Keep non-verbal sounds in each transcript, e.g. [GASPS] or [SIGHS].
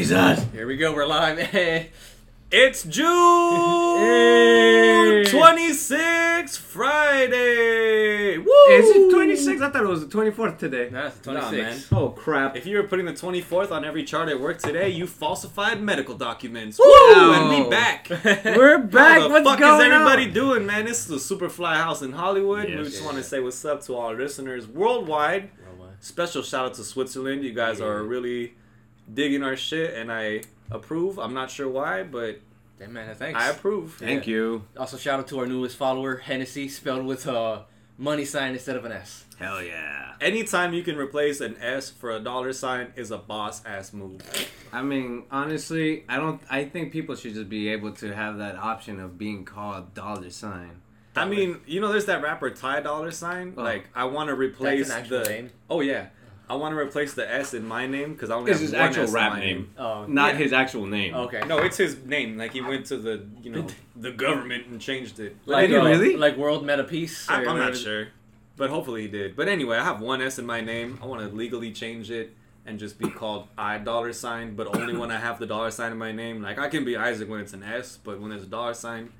Jesus. Here we go. We're live. [LAUGHS] It's June Hey. 26th, Friday. Woo! Is it 26? I thought it was the 24th today. That's the Nah, 26. Oh crap. If you were putting the 24th on every chart at work today, you falsified medical documents. Woo! Woo! And we [LAUGHS] back. We're back. How the What's fuck going is everybody on? doing, man? This is the Superfly House in Hollywood. we Yes. just want to say what's up to all our listeners worldwide. Worldwide. Special shout out to Switzerland. You guys Yeah. are really digging our shit, and I approve. I'm not sure why, but Hey, man, thanks. I approve. Thank you. Also, shout out to our newest follower, Hennessy, spelled with a money sign instead of an S. Hell yeah. Anytime you can replace an S for a dollar sign is a boss ass move. I mean, honestly, I don't. I think people should just be able to have that option of being called dollar sign. I mean, you know, there's that rapper Ty Dollar Sign. Oh. Like, I want to replace That's an actual the. name? Oh yeah, I want to replace the S in my name because I only It's have his one actual S in rap my name. Oh, Not Yeah. his actual name. okay. No, it's his name. Like he went to the you know [LAUGHS] the government and changed it. Like, Did he uh, really? Like World Meta Peace? I, I'm not sure, but hopefully he did. But anyway, I have one S in my name. I want to legally change it and just be called I dollar sign, but only when I have the dollar sign in my name. Like I can be Isaac when it's an S, but when there's a dollar sign,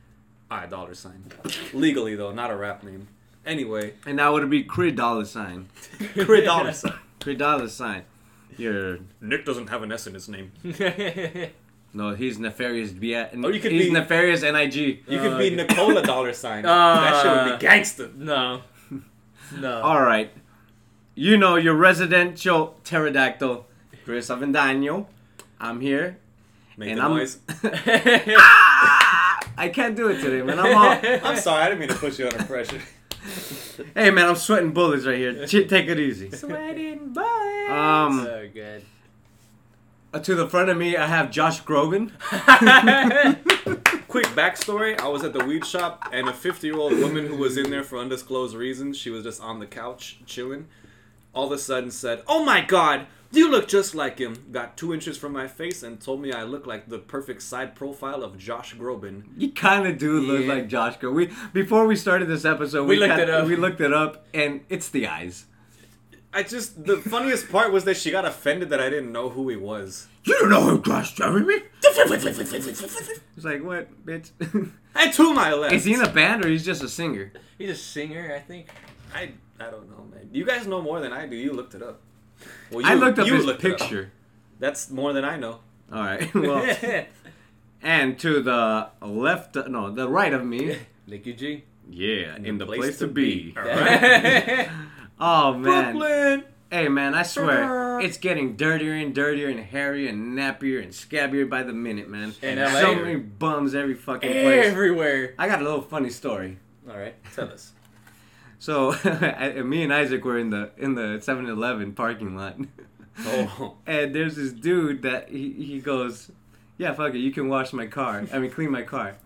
I dollar sign. Legally though, not a rap name. Anyway, And now would be Crid dollar sign? Crit dollar sign. [LAUGHS] Crid dollar sign. You're Nick doesn't have an S in his name. [LAUGHS] no, he's nefarious. Yeah, Oh, you could he's be- nefarious. Nig. You Uh, could be okay. Nicola [LAUGHS] dollar sign. Uh, that shit would be gangster. no. [LAUGHS] No. All right. You know your residential pterodactyl, Chris Avendano. I'm here, Make and the I'm. noise. Ah! I can't do it today, man. I'm all. I'm sorry, I didn't mean to put you under pressure. [LAUGHS] Hey, man, I'm sweating bullets right here. Ch- take it easy. [LAUGHS] Sweating butt. Um, so good. uh, to the front of me, I have Josh Groban. [LAUGHS] Quick backstory: I was at the weed shop, and a 50-year-old woman who was in there for undisclosed reasons, she was just on the couch chilling. All of a sudden, said, "Oh my God, you look just like him." Got two inches from my face and told me I look like the perfect side profile of Josh Groban. You kind of do look Yeah. like Josh Groban. We before we started this episode, We looked kinda- it up. We looked it up, and it's the eyes. I just the funniest part was that she got offended that I didn't know who he was. You don't know who Josh Groban is? It's like what, bitch? [LAUGHS] And to my left, is he in a band or he's just a singer? He's a singer, I think. I I don't know, man. You guys know more than I do. You looked it up. Well, I looked up you his looked up. picture. That's more than I know. All right. [LAUGHS] Well, and to the left, no, the right of me. Nicky G. Yeah, in the place place, to to be. be. All [LAUGHS] right. Oh man. Brooklyn. Hey man, I swear it's getting dirtier and dirtier and hairier and nappier and scabbier by the minute, man. And So many bums every fucking place. Everywhere. I got a little funny story. All right. Tell us. So [LAUGHS] me and Isaac were in the in the 7-Eleven parking lot, Oh. [LAUGHS] and there's this dude that he, he goes, "Yeah, fuck it, you can wash my car. I mean, clean my car."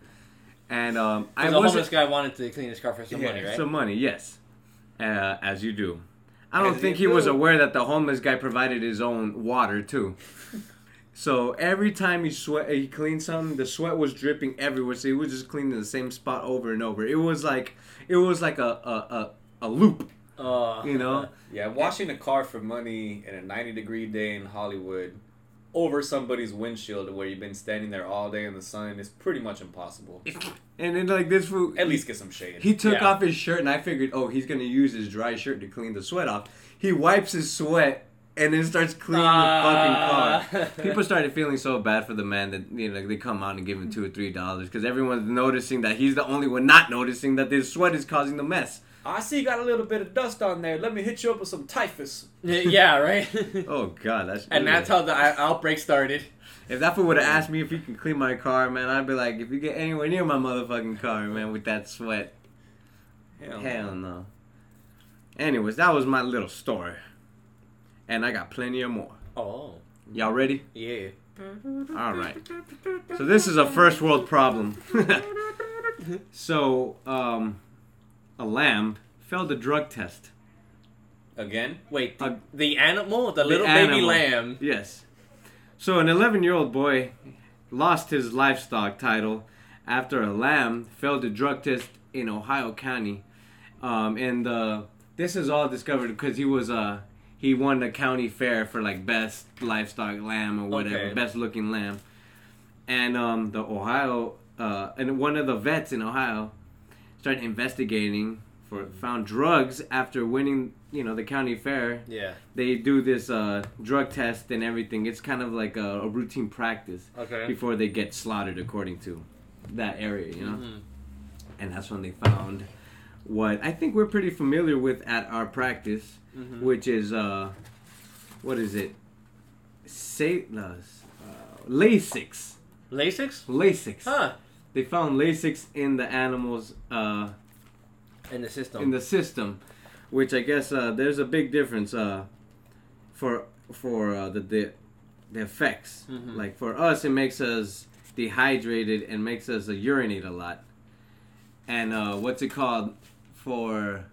And um, I the was homeless guy wanted to clean his car for some Yeah, money, right? some money, yes, uh, as you do. I don't As think he was aware that the homeless guy provided his own water too. [LAUGHS] So every time he sweat, he cleaned something. The sweat was dripping everywhere. So he was just cleaning the same spot over and over. It was like, it was like a a, a, a loop, Uh, you know. [LAUGHS] Yeah, washing a car for money in a 90 degree day in Hollywood over somebody's windshield where you've been standing there all day in the sun is pretty much impossible. And then like this fool, At least get some shade. he took Yeah. off his shirt, and I figured, oh, he's gonna use his dry shirt to clean the sweat off. He wipes his sweat and then starts cleaning the fucking car. Ah. [LAUGHS] People started feeling so bad for the man that you know they come out and give him two or three dollars because everyone's noticing that he's the only one not noticing that this sweat is causing the mess. I see you got a little bit of dust on there. Let me hit you up with some typhus. yeah, right. [LAUGHS] Oh god, that's and that's how the outbreak started. If that fool would have asked me if he can clean my car, man, I'd be like, if you get anywhere near my motherfucking car, man, with that sweat, Hell, hell no. Anyways, that was my little story, and I got plenty of more. Oh, Y'all ready? yeah. All right. So this is a first world problem. [LAUGHS] so, um, a lamb failed a drug test. Again? Wait, the, Uh, the animal, the, little baby animal. lamb. Yes. So an 11 year old boy lost his livestock title after a lamb failed a drug test in Ohio County. Um, and uh, this is all discovered because he was uh, he won the county fair for like best livestock lamb or whatever, Okay. best looking lamb. And um, the Ohio uh, and one of the vets in Ohio started investigating for found drugs after winning, you know, the county fair. Yeah. They do this uh, drug test and everything. It's kind of like a, a routine practice Okay. before they get slaughtered according to that area, you know. Mhm. And that's when they found what I think we're pretty familiar with at our practice, Mhm. which is uh, what is it? Say uh, Lasix. Lasix? Lasix. Huh. They found Lasix in the animals uh, In the system. in the system, which I guess uh, there's a big difference uh, for for uh, the, the the effects. Mhm. Like for us, it makes us dehydrated and makes us uh, urinate a lot. And uh, what's it called for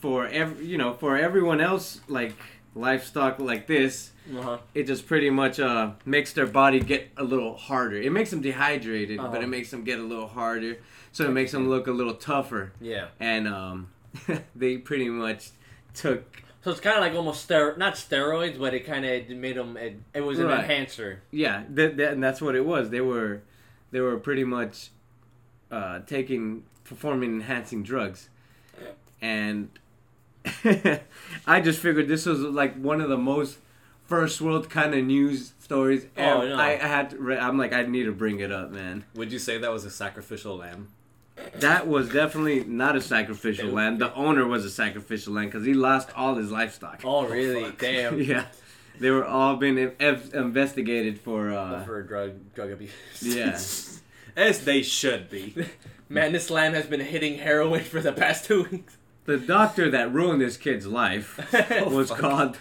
for every you know for everyone else like livestock like this uh-huh. it just pretty much uh, makes their body get a little harder. It makes them dehydrated, but Uh-huh. it makes them get a little harder. So it makes them look a little tougher. Yeah. And um, [LAUGHS] they pretty much took So it's kind of like almost stero- not steroids, but it kind of made them. It, it was an Right. enhancer. yeah, that, that, and that's what it was. They were they were pretty much uh, taking performing enhancing drugs, and [LAUGHS] I just figured this was like one of the most first world kind of news stories. Oh, ever. no. I, I had to, re- I'm like I need to bring it up, man. Would you say that was a sacrificial lamb? That was definitely not a sacrificial lamb. The owner was a sacrificial lamb because he lost all his livestock. Oh, really? fuck. Damn. [LAUGHS] Yeah, they were all being in- investigated for. Uh, For drug drug abuse. yeah, [LAUGHS] As they should be. Man, this lamb has been hitting heroin for the past two weeks. The doctor that ruined this kid's life [LAUGHS] was fuck. called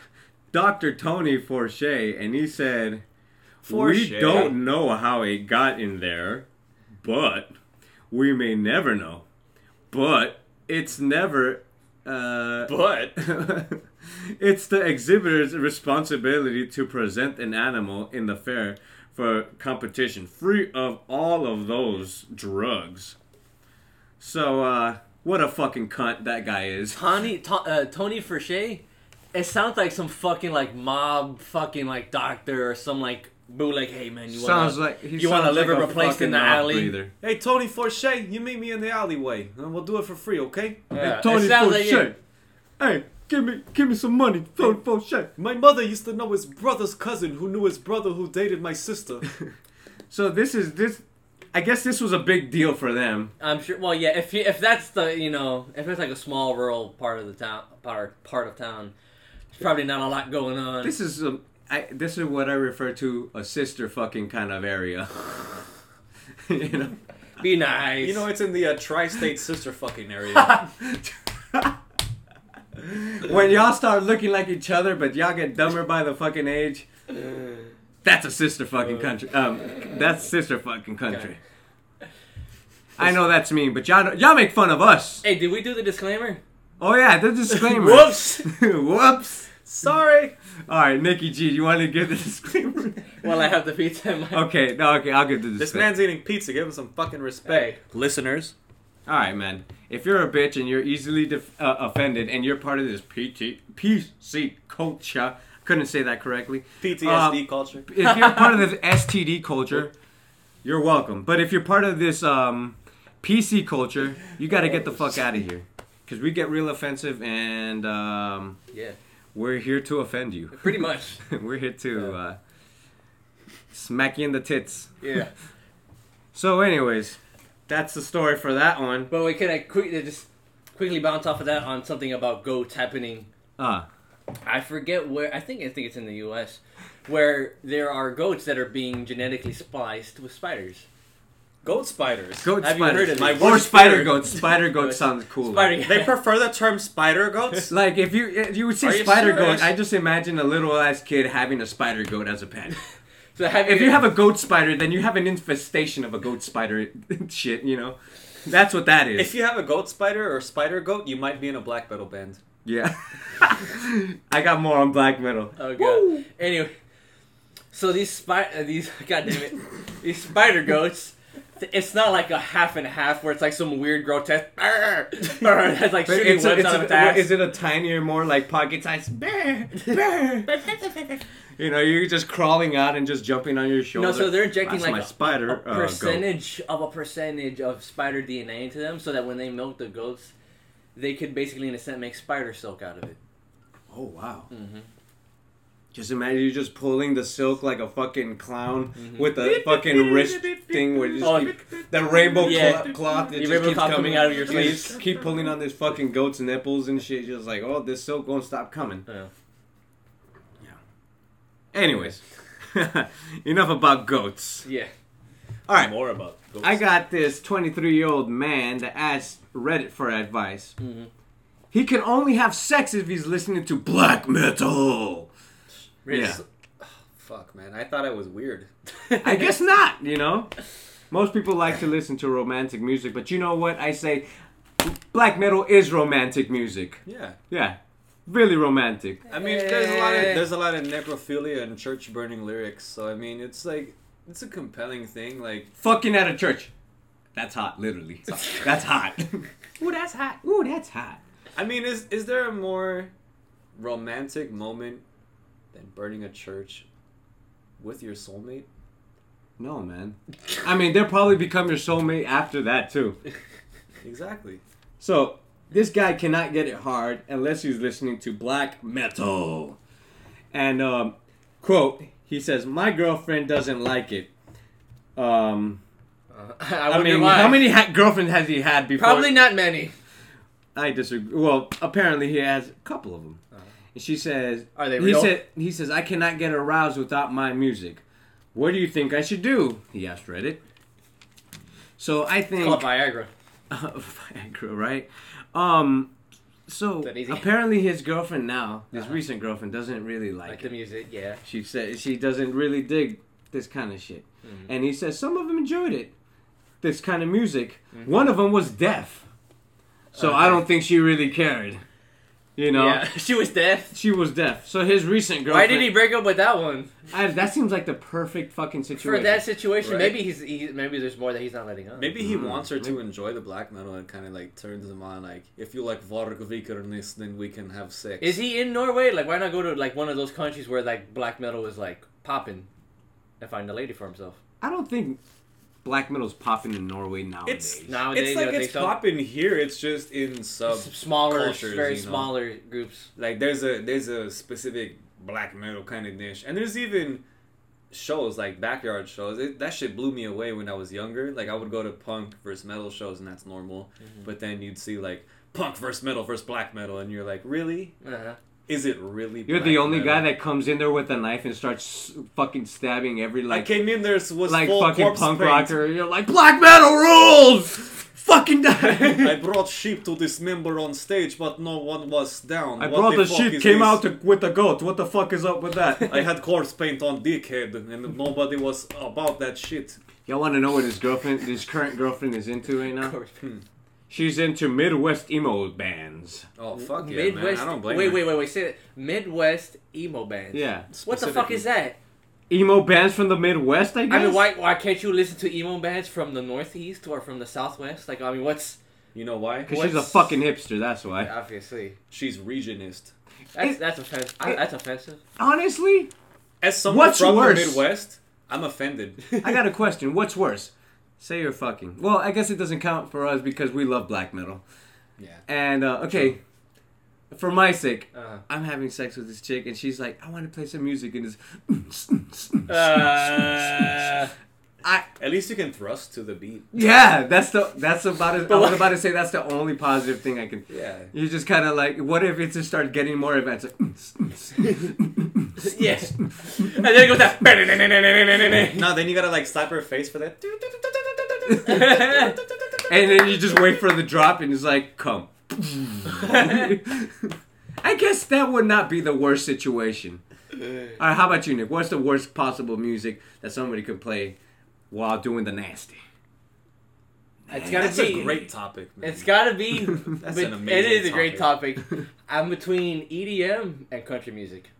Doctor Tony Forche, and he said, Forche? "We don't know how it got in there, but we may never know. But it's never." Uh, But [LAUGHS] it's the exhibitor's responsibility to present an animal in the fair for competition, free of all of those drugs. So, uh, what a fucking cunt that guy is. Tony [LAUGHS] to, uh, Tony Forche, it sounds like some fucking like mob fucking like doctor or some like boo like hey man you sounds wanna like he you want a sounds liver like replaced in the alley? mouth-breather. hey, Tony Forche, you meet me in the alleyway, and we'll do it for free, okay? Yeah, Hey, Tony it like Hey, give me, give me some money, Tony Forche. My mother used to know his brother's cousin, who knew his brother who dated my sister. [LAUGHS] So this is this. I guess this was a big deal for them. I'm sure. Well, yeah. If you, if that's the you know if it's like a small rural part of the town part part of town, there's probably not a lot going on. This is a, I, this is what I refer to a sister fucking kind of area. [LAUGHS] you know. Be nice. You know, it's in the uh, tri-state sister fucking area. [LAUGHS] when y'all start looking like each other, but y'all get dumber by the fucking age, that's a sister fucking country. Um, that's sister fucking country. I know that's mean, but y'all y'all make fun of us. Hey, did we do the disclaimer? Oh yeah, the disclaimer. [LAUGHS] Whoops. [LAUGHS] Whoops. Sorry. All right, Nikki G, you want to give the disclaimer? [LAUGHS] Well, I have the pizza in my. okay, no, okay, I'll give the disclaimer. This man's eating pizza. Give him some fucking respect. Hey. Listeners. All right, man. If you're a bitch and you're easily def- uh, offended and you're part of this PT- PC culture, couldn't say that correctly. PTSD Um, culture. if you're part of this [LAUGHS] STD culture, you're welcome. But if you're part of this um, PC culture, you got to get the fuck out of here. Because we get real offensive and um, Yeah, we're here to offend you. pretty much. [LAUGHS] we're here to uh, smack you in the tits. Yeah. [LAUGHS] So, anyways, that's the story for that one. But we can I quickly just quickly bounce off of that on something about goats happening. Ah, I forget where. I think I think it's in the U.S. where there are goats that are being genetically spliced with spiders. Goat spiders. goat Have you spiders. heard of My or spider goats. Spider goat sounds cool. Spider. They prefer the term spider goats? [LAUGHS] Like if you if you would say spider serious? goat, I just imagine a little ass kid having a spider goat as a pet. [LAUGHS] So have if you have a goat spider, then you have an infestation of a goat spider [LAUGHS] shit. You know, that's what that is. If you have a goat spider or spider goat, you might be in a black metal band. Yeah, [LAUGHS] I got more on black metal. Oh god. Anyway, so these spider, uh, these [LAUGHS] goddamn it, these spider goats It's not like a half and half where it's like some weird grotesque. [LAUGHS] Or that's like But shooting it's a, webs it's out a, of its ass. is it a tinier, more like pocket sized bear? Bear. you know, you're just crawling out and just jumping on your shoulder. No, so they're injecting That's like my a, spider a uh, percentage of a percentage of spider DNA into them, so that when they milk the goats, they could basically, in a sense, make spider silk out of it. Oh wow! Mm-hmm. Just imagine you just pulling the silk like a fucking clown Mhm. with a fucking wrist thing where you just Oh, keep, the rainbow Yeah. clo- cloth. That The just keeps coming coming out of your You. Keep pulling on this fucking goat's nipples and shit. Just like, oh, this silk won't stop coming. Yeah. Anyways, [LAUGHS] enough about goats. Yeah. All right, More about. Ghosts. I got this 23 year old man that asked Reddit for advice. Mhm. He can only have sex if he's listening to black metal. Really? Yeah. [SIGHS] Fuck, man. I thought I was weird. I guess [LAUGHS] not, you know? Most people like to listen to romantic music, but you know what? I say black metal is romantic music. Yeah. Yeah. Really romantic. I mean, there's a lot of Eh. there's a lot of necrophilia and church burning lyrics. So I mean, it's like it's a compelling thing. Like Fucking at a church. That's hot, literally. [LAUGHS] That's hot. Ooh, that's hot. Ooh, that's hot. I mean, is is there a more romantic moment than burning a church with your soulmate? No, man. I mean, they'll probably become your soulmate after that, too. [LAUGHS] Exactly. So, this guy cannot get it hard unless he's listening to black metal. And, um, quote, he says, My girlfriend doesn't like it. Um, Uh, [LAUGHS] I, I, mean, why. how many ha- girlfriends has he had before? Probably not many. I disagree. Well, apparently he has a couple of them. And she says, Are they real?" he said, he says, I cannot get aroused without my music. What do you think I should do? He asked Reddit. So I think Called Viagra. [LAUGHS] Viagra, right? Um, so apparently his girlfriend now, his Uh-huh. recent girlfriend, doesn't really like, Like the music, yeah. She said she doesn't really dig this kind of shit, Mhm. and he says some of them enjoyed it, this kind of music. Mhm. One of them was deaf, so I don't think she really cared. You know, Yeah, [LAUGHS] she was deaf. she was deaf. So his recent girlfriend. Why did he break up with that one? I, that seems like the perfect fucking situation For that situation, Right. maybe he's he, maybe there's more that he's not letting on. Maybe he Mm, wants her to enjoy the black metal and kind of like turns him on. Like, if you like Varg Vikernes, then we can have sex. Is he in Norway? Like, why not go to like one of those countries where like black metal is like popping, and find a lady for himself? I don't think black metal's popping in Norway nowadays. It's Nowadays, it's like it's so? popping here. It's just in sub. S- smaller, cultures, very you know. smaller groups. like there's a there's a specific black metal kind of niche, and there's even shows like backyard shows. It, that shit blew me away when I was younger. Like I would go to punk versus metal shows, and that's normal. Mm-hmm. But then you'd see like punk versus metal versus black metal, and you're like, really? Uh-huh. Is it really? You're the only metal? guy that comes in there with a knife and starts fucking stabbing every like. I came in there was like fucking punk paint. rocker. You're like black metal rules. [LAUGHS] fucking die. I brought sheep to dismember on stage, but no one was down. I What brought the fuck sheep, came this? out to, with the goat. What the fuck is up with that? [LAUGHS] I had corpse paint on dickhead, and nobody was about that shit. Y'all want to know what his girlfriend, his current girlfriend, is into right now? Of course. She's into Midwest emo bands. Oh fuck yeah, Midwest. man! I don't blame wait, her. wait, wait, wait. Say it. Midwest emo bands. Yeah, What the fuck is that? emo bands from the Midwest. I guess. I mean, why why can't you listen to emo bands from the Northeast or from the Southwest? Like, I mean, what's You know why? Because she's a what's- fucking hipster. That's why. obviously She's regionist. that's It- that's offensive. it- that's offensive. Honestly, As someone What's from worse? the Midwest, I'm offended. [LAUGHS] I got a question. What's worse? Say you're fucking. Well, I guess it doesn't count for us because we love black metal. yeah. And uh, okay, for my sake, Uh, I'm having sex with this chick, and she's like, "I want to play some music," and it's. [LAUGHS] [LAUGHS] uh, I At least you can thrust to the beat. yeah, that's the that's about it. I was about to say that's the only positive thing I can. Yeah. You just kind of like, what if it just started getting more advanced? [CLEARS THROAT] Yes. And then it goes that. [LAUGHS] No, then you gotta like slap her face for that. [LAUGHS] and then you just wait for the drop, and it's like, come. [LAUGHS] I guess that would not be the worst situation. Uh. All right, how about you, Nick? What's the worst possible music that somebody could play while doing the nasty? It's gotta That's be a great topic. Man. It's gotta be. [LAUGHS] That's but an it amazing is a great topic. I'm between EDM and country music.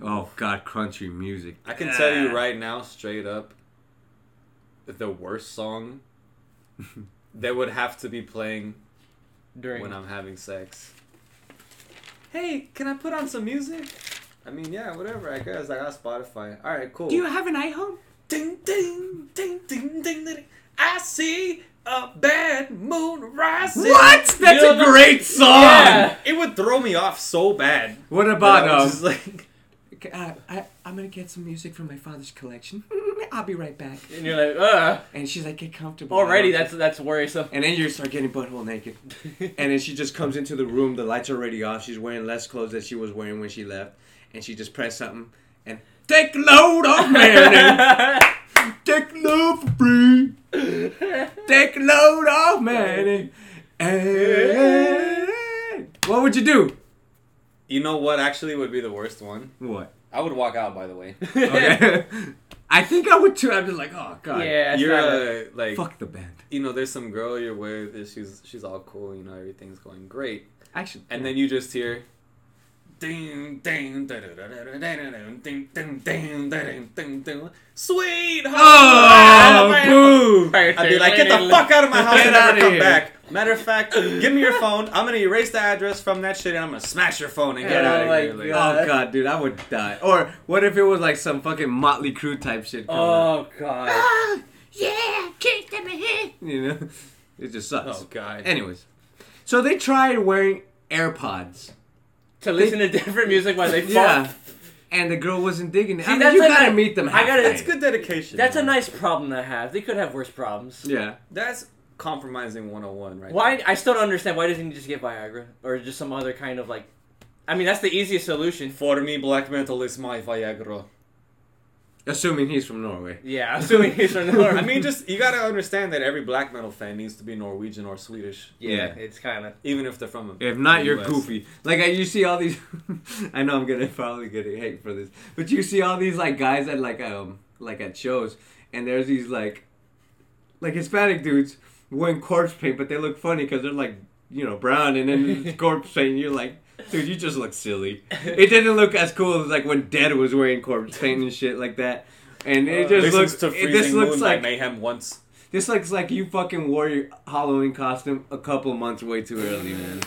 Oh God, country music. I can tell Ah. you right now, straight up. the worst song that would have to be playing During when I'm having sex. Hey, can I put on some music? I mean, yeah, whatever. I guess I got Spotify. All right, cool. Do you have an iPhone? Ding ding ding ding ding ding? I see a bad moon rising. What? That's a great song. Yeah. It would throw me off so bad. What about I um? just like, Uh, I, I'm gonna get some music from my father's collection. [LAUGHS] I'll be right back. and you're like, ugh. And she's like, get comfortable. Already, now." that's that's worrisome. And then you start getting butthole naked. [LAUGHS] and then she just comes into the room. The lights are already off. She's wearing less clothes than she was wearing when she left. And she just pressed something and take load off man. [LAUGHS] take load for free. Take a load off man. And what would you do? you know what? Actually, would be the worst one. What? I would walk out. By the way, Okay. [LAUGHS] I think I would too. I'd be like, oh god. yeah, you're a- uh, like, Fuck the band. you know, there's some girl you're with. She's she's all cool. You know, everything's going great. Actually, And then you just hear. Ding sweet home. Oh, boo! I'd be like, get the fuck out of my house and never come back. Matter of fact, give me your phone. I'm gonna erase the address from that shit and I'm gonna smash your phone and get Oh out of here. Like, oh God. Oh god, dude, I would die. Or what if it was like some fucking Motley Crue type shit? Oh god. Ah, yeah, kick them ahead. [LAUGHS] You know, it just sucks. Oh god. Anyways, so they tried wearing AirPods. To listen to different music while they [LAUGHS] fuck. Yeah, and the girl wasn't digging it. See, I mean, that's you like gotta a- meet them. I gotta- It's good dedication. That's a nice problem to have. They could have worse problems. Yeah. That's compromising 101 right Why? I still don't understand. Why doesn't he just get Viagra or just some other kind of like? I mean, that's the easiest solution. For me, black metal is my Viagra. Assuming he's from Norway. Yeah, assuming he's from [LAUGHS] Norway. I mean, just you gotta understand that every black metal fan needs to be Norwegian or Swedish, yeah, it's kind of. even if they're from. If not, the you're US. goofy. Like I, you see all these. [LAUGHS] I know I'm gonna [LAUGHS] probably get hate for this, but you see all these like guys at like um like at shows, and there's these like like Hispanic dudes wearing corpse paint, but they look funny because they're like you know brown, and then it's corpse paint. And you're like, dude, you just look silly. It didn't look as cool as like when Dead was wearing corpse paint and shit like that. And it just looks. to It, this looks like Mayhem once. this looks like you fucking wore your Halloween costume a couple months way too early, man.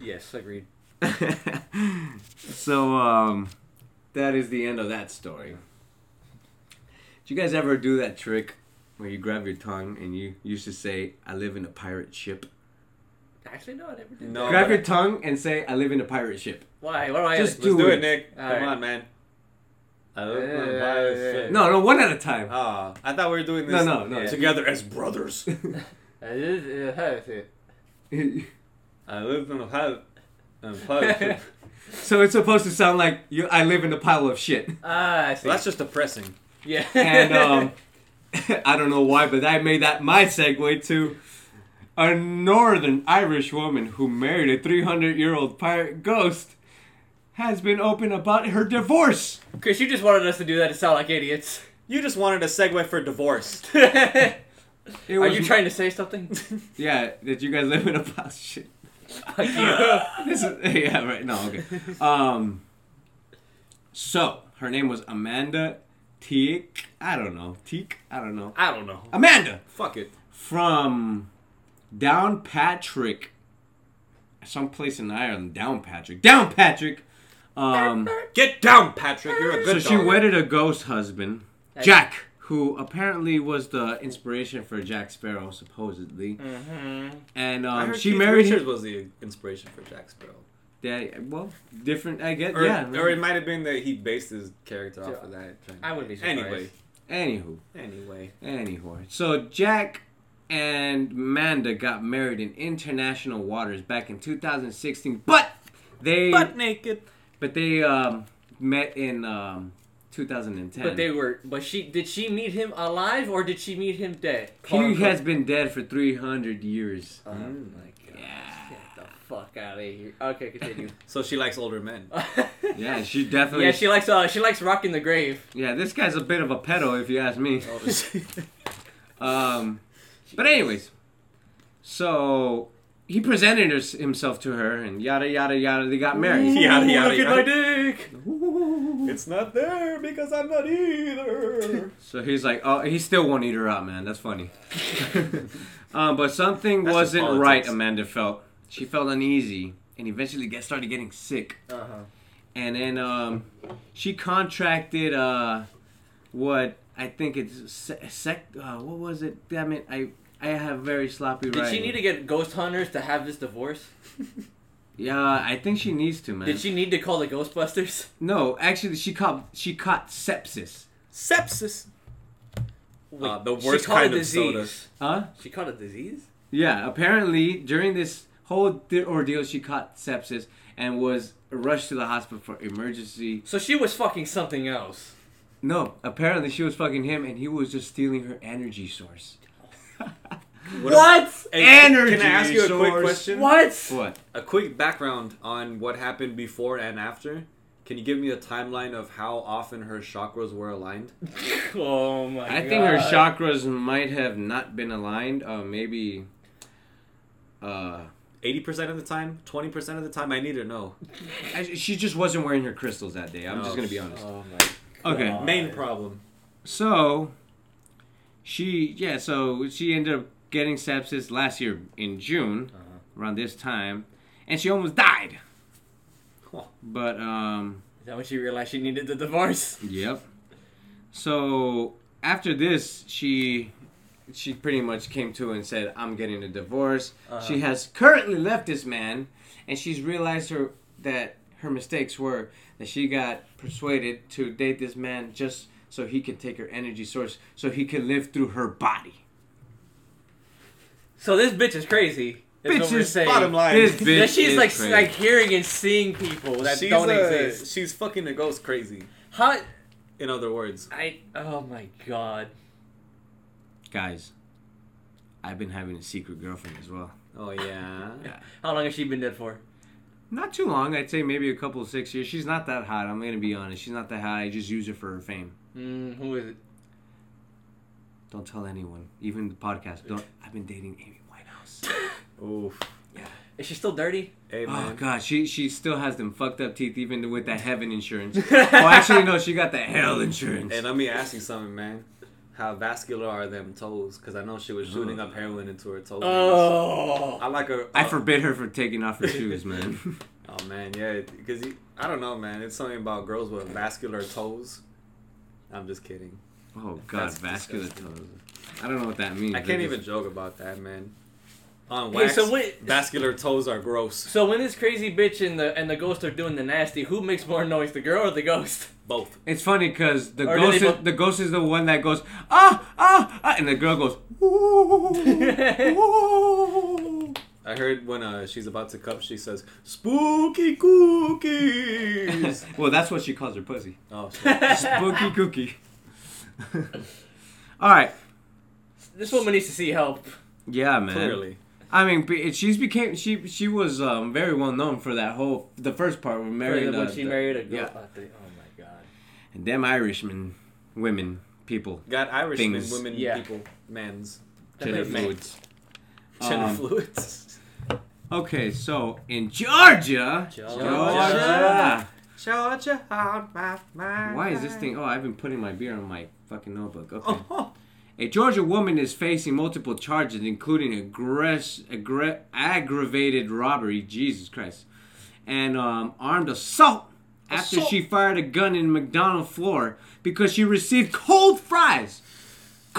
Yes, agreed. [LAUGHS] so um that is the end of that story. Did you guys ever do that trick where you grab your tongue and you used to say, I live in a pirate ship? Actually, no, I never did. No. that. grab your tongue and say, I live in a pirate ship. Why? What do I? Just Let's do do, it. it, Nick. All Come right. on, man. I love my Uh, pirate ship. No, no, one at a time. Ah, I thought we were doing this No, no, no. together as brothers. I did- uh, how is it? I live in a pirate, in a pirate ship. [LAUGHS] so it's supposed to sound like you I live in a pile of shit. Ah, I see. Well, that's just depressing. yeah. And um [LAUGHS] [LAUGHS] I don't know why, but I made that my segue to a northern Irish woman who married a 300 year old pirate ghost has been open about her divorce. Chris, you just wanted us to do that to sound like idiots. You just wanted a segue for divorce. [LAUGHS] Are It was, you trying to say something? [LAUGHS] Yeah, that you guys live in a pile of shit. Fuck you. [LAUGHS] This is, yeah, right. No, okay. Um, so her name was Amanda Teak. I don't know. Teak. I don't know. I don't know. Amanda Fuck it. from Downpatrick, someplace in Ireland. Downpatrick. Downpatrick. Um, Get down, Patrick. You're a good. so good she dog. wedded a ghost husband, Jack, who apparently was the inspiration for Jack Sparrow, supposedly. Mm-hmm. And I um, heard she Keith married Richards him. was the inspiration for Jack Sparrow. Daddy, well, different. I guess. Or, yeah. or it might have been that he based his character off Yeah. of that. I wouldn't be surprised. Anyway, Anywho. anyway. Anywho, so Jack and Amanda got married in international waters back in 2016, but they Butt naked. but they um, met in um, 2010. But they were. But she did she meet him alive or did she meet him dead? he has been dead for 300 years. Oh my god. Yeah. Get the fuck out of here. Okay, continue. [LAUGHS] So she likes older men. [LAUGHS] Yeah, she definitely. yeah, she likes uh she likes rocking the grave. Yeah, this guy's a bit of a pedo, if you ask me. [LAUGHS] Um, but anyways, so he presented his, himself to her, and yada yada yada. They got married. Yada, yada, Look at my dick. It's not there because I'm not either. So he's like, oh, he still won't eat her out, man. That's funny. [LAUGHS] um, but something That's wasn't right. Amanda felt. She felt uneasy, and eventually get started getting sick. Uh-huh. And then um, she contracted uh, what I think it's se- sec. Uh, what was it? Damn it! I I have very sloppy Did writing. she need to get ghost hunters to have this divorce? [LAUGHS] Yeah, I think she needs to, man. Did she need to call the Ghostbusters? [LAUGHS] No, actually, she caught she caught sepsis. Sepsis. Wait, Uh, the she worst caught kind a of soda. disease. Huh? She caught a disease? Yeah, apparently during this whole th- ordeal, she caught sepsis and was rushed to the hospital for emergency. So she was fucking something else. No, apparently she was fucking him, and he was just stealing her energy source. [LAUGHS] What? Hey, can- Energy Can I ask you a quick source. question? What? What? A quick background on what happened before and after. Can you give me a timeline of how often her chakras were aligned? [LAUGHS] Oh my I god. think her chakras might have not been aligned. Uh, maybe. Uh, 80% of the time? 20% of the time? I need to know. I- she just wasn't wearing her crystals that day. I'm just Oh, gonna be honest. Oh my Okay. Main problem. So, she yeah, so she ended up getting sepsis last year in June, Uh-huh. around this time, and she almost died. But um, Is that when she realized she needed the divorce? yep. So after this, she she pretty much came to and said, "I'm getting a divorce." Uh-huh. She has currently left this man, and she's realized her that her mistakes were that she got persuaded to date this man just so he can take her energy source, so he can live through her body. So this bitch is crazy. Is Bitch what we're is saying. Bottom line. This That bitch she's is like crazy. like hearing and seeing people that she's, don't uh, exist. She's fucking a ghost crazy. How? In other words. I. Oh my god. guys. I've been having a secret girlfriend as well. Oh, yeah. Yeah. How long has she been dead for? Not too long. I'd say maybe a couple of six years. She's not that hot. I'm gonna be honest. She's not that hot. I just use her for her fame. Mm, who is it? Don't tell anyone, even the podcast. Don't. I've been dating Amy Winehouse. [LAUGHS] Oof. Yeah. Is she still dirty? Hey, Oh man. god, she she still has them fucked up teeth, even with that heaven insurance. [LAUGHS] oh, actually no, she got the hell insurance. And let me ask you something, man. How vascular are them toes? Because I know she was shooting up heroin into her toes. Oh. I like her. I forbid her from taking off her shoes, man. [LAUGHS] Oh man, yeah, because I don't know, man. It's something about girls with vascular toes. I'm just kidding. Oh god, That's vascular disgusting. toes. I don't know what that means. I can't It even joke about that, man. On Okay, wax, so wait- vascular toes are gross. So when this crazy bitch and the and the ghost are doing the nasty, who makes more noise, the girl or the ghost? Both. It's funny because the Or do ghost they is, both- the ghost is the one that goes ah ah, ah and the girl goes ooh, ooh. [LAUGHS] I heard when uh, she's about to cup, she says, "Spooky cookies." [LAUGHS] well, that's what she calls her pussy. oh. [LAUGHS] Spooky cookie. [LAUGHS] All right. This woman needs to see help. Yeah, man. clearly. I mean, she's became she she was um, very well known for that whole the first part with marrying when the, she the- married a girl. yeah, oh my god. and them Irishmen, women, people, Got Irishmen, Things. women, Yeah. people, men's, gender That makes fluids. Gender Um, fluids. Okay, so in Georgia, Georgia. Georgia on my mind. Why is this thing? Oh, I've been putting my beer on my fucking notebook. Okay. [LAUGHS] Oh, A Georgia woman is facing multiple charges, including aggress- aggre- aggravated robbery, Jesus Christ, and um, armed assault after Assault. she fired a gun in McDonald's floor because she received cold fries.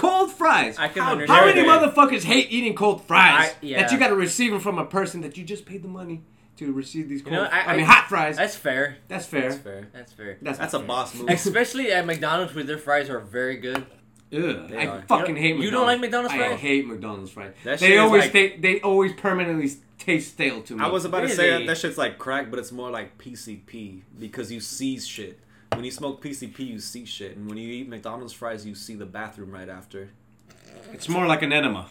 Cold fries. I can How understand. How many motherfuckers hate eating cold fries? I- yeah. That you got to receive them from a person that you just paid the money to receive these cold. know, I, I- mean, I- hot fries. That's fair. That's fair. That's fair. That's fair. That's, That's a fair. boss move. Especially at McDonald's, where their fries are very good. Ugh, I are. fucking You hate. don't- McDonald's. you don't like McDonald's fries? I hate McDonald's fries. That they always like- they, they always permanently taste stale to me. I was about to say that, that shit's like crack, but it's more like PCP because you see shit. When you smoke PCP, you see shit, and when you eat McDonald's fries, you see the bathroom right after. It's more like an enema.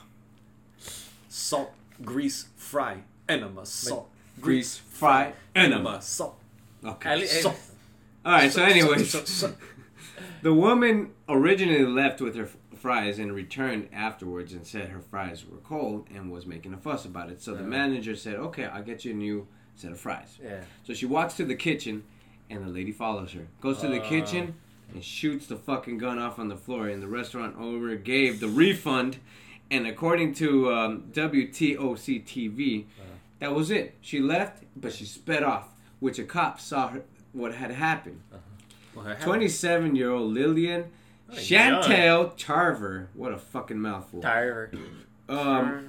Salt, grease, fry, enema, salt, Grease, fry, enema. enema, salt. Okay. At least, Salt. All right. So, anyways, Salt, salt, salt. the woman originally left with her fries and returned afterwards and said her fries were cold and was making a fuss about it. So the manager said, "Okay, I'll get you a new set of fries." yeah. So she walks to the kitchen, and the lady follows her. Goes to the Uh. kitchen and shoots the fucking gun off on the floor. And the restaurant owner gave the refund. And according to um, WTOC TV, that was it. She left, but she sped off, which a cop saw her, what had happened. Have- 27 year old Lillian Oh, Chantel Tarver. What a fucking mouthful. Tired. Um,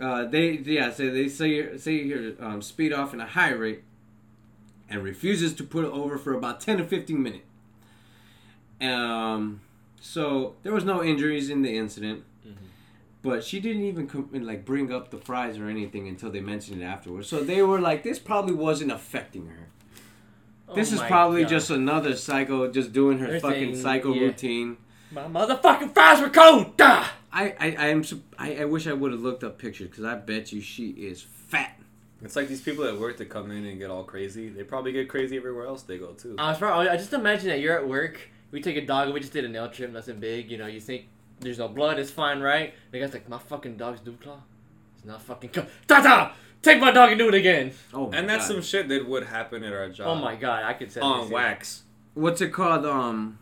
uh, they yeah, so they say say here um, speed off in a high rate, and refuses to put it over for about ten to fifteen minutes. Um, so there was no injuries in the incident, but she didn't even come and like bring up the fries or anything until they mentioned it afterwards. So they were like, this probably wasn't affecting her. This Oh is probably God. just another psycho just doing her fucking psycho yeah. routine. My motherfucking fries were cold. Duh! I I I am I, I wish I would have looked up pictures because I bet you she is fat. It's like these people at work that come in and get all crazy. They probably get crazy everywhere else they go too. I was probably, I just imagine that you're at work. We take a dog. and We just did a nail trim. Nothing big. You know. You think there's no blood. It's fine, right? The guy's like, my fucking dog's dew claw. It's not fucking. Co- Tata, take my dog and do it again. Oh my and that's God. some shit that would happen at our job. Oh my god, I could say On wax. what's it called? Um,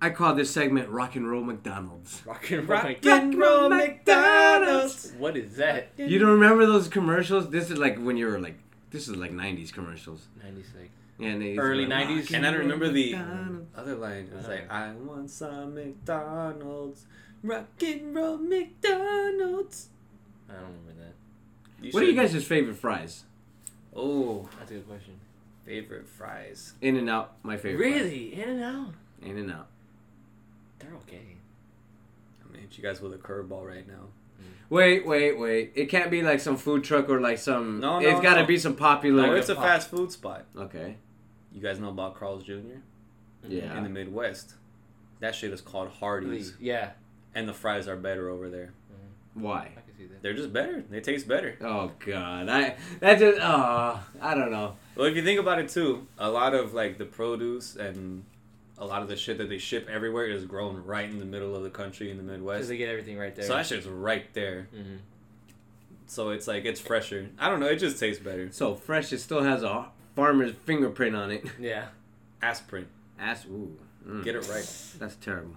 I call this segment "Rock and Roll McDonald's." Rock and roll. Rock and roll McDonald's. What is that? You don't remember those commercials? This is like when you were like, this is like '90s commercials. 96. Yeah, and Early like, 90s. "Rock And I roll remember the McDonald's." other line. It was like. I want some McDonald's. Rock and roll McDonald's. I don't remember that. You What are you should- guys' favorite fries? Oh, That's a good question. favorite fries. In and Out, my favorite. Really? In and out. In and Out. They're okay. I'm gonna hit you guys with a curveball right now. Mm. Wait, wait, wait! It can't be like some food truck or like some. No, no, It's got to no. be some popular. No, it's a pop. fast food spot. okay. You guys know about Carl's Jr. Yeah. in the Midwest. That shit is called Hardee's, Yeah, and the fries are better over there. Mm-hmm. Why? I can see that. They're just better. They taste better. Oh God! I that just oh I don't know. Well, if you think about it too, a lot of like the produce and a lot of the shit that they ship everywhere is grown right in the middle of the country in the Midwest. Because Midwest. they get everything right there. So that shit's right there. hmm So it's like it's fresher. I don't know. It just tastes better. So fresh, it still has a farmer's fingerprint on it. Yeah. Aspirin. Ass ooh. Mm. Get it right. That's terrible.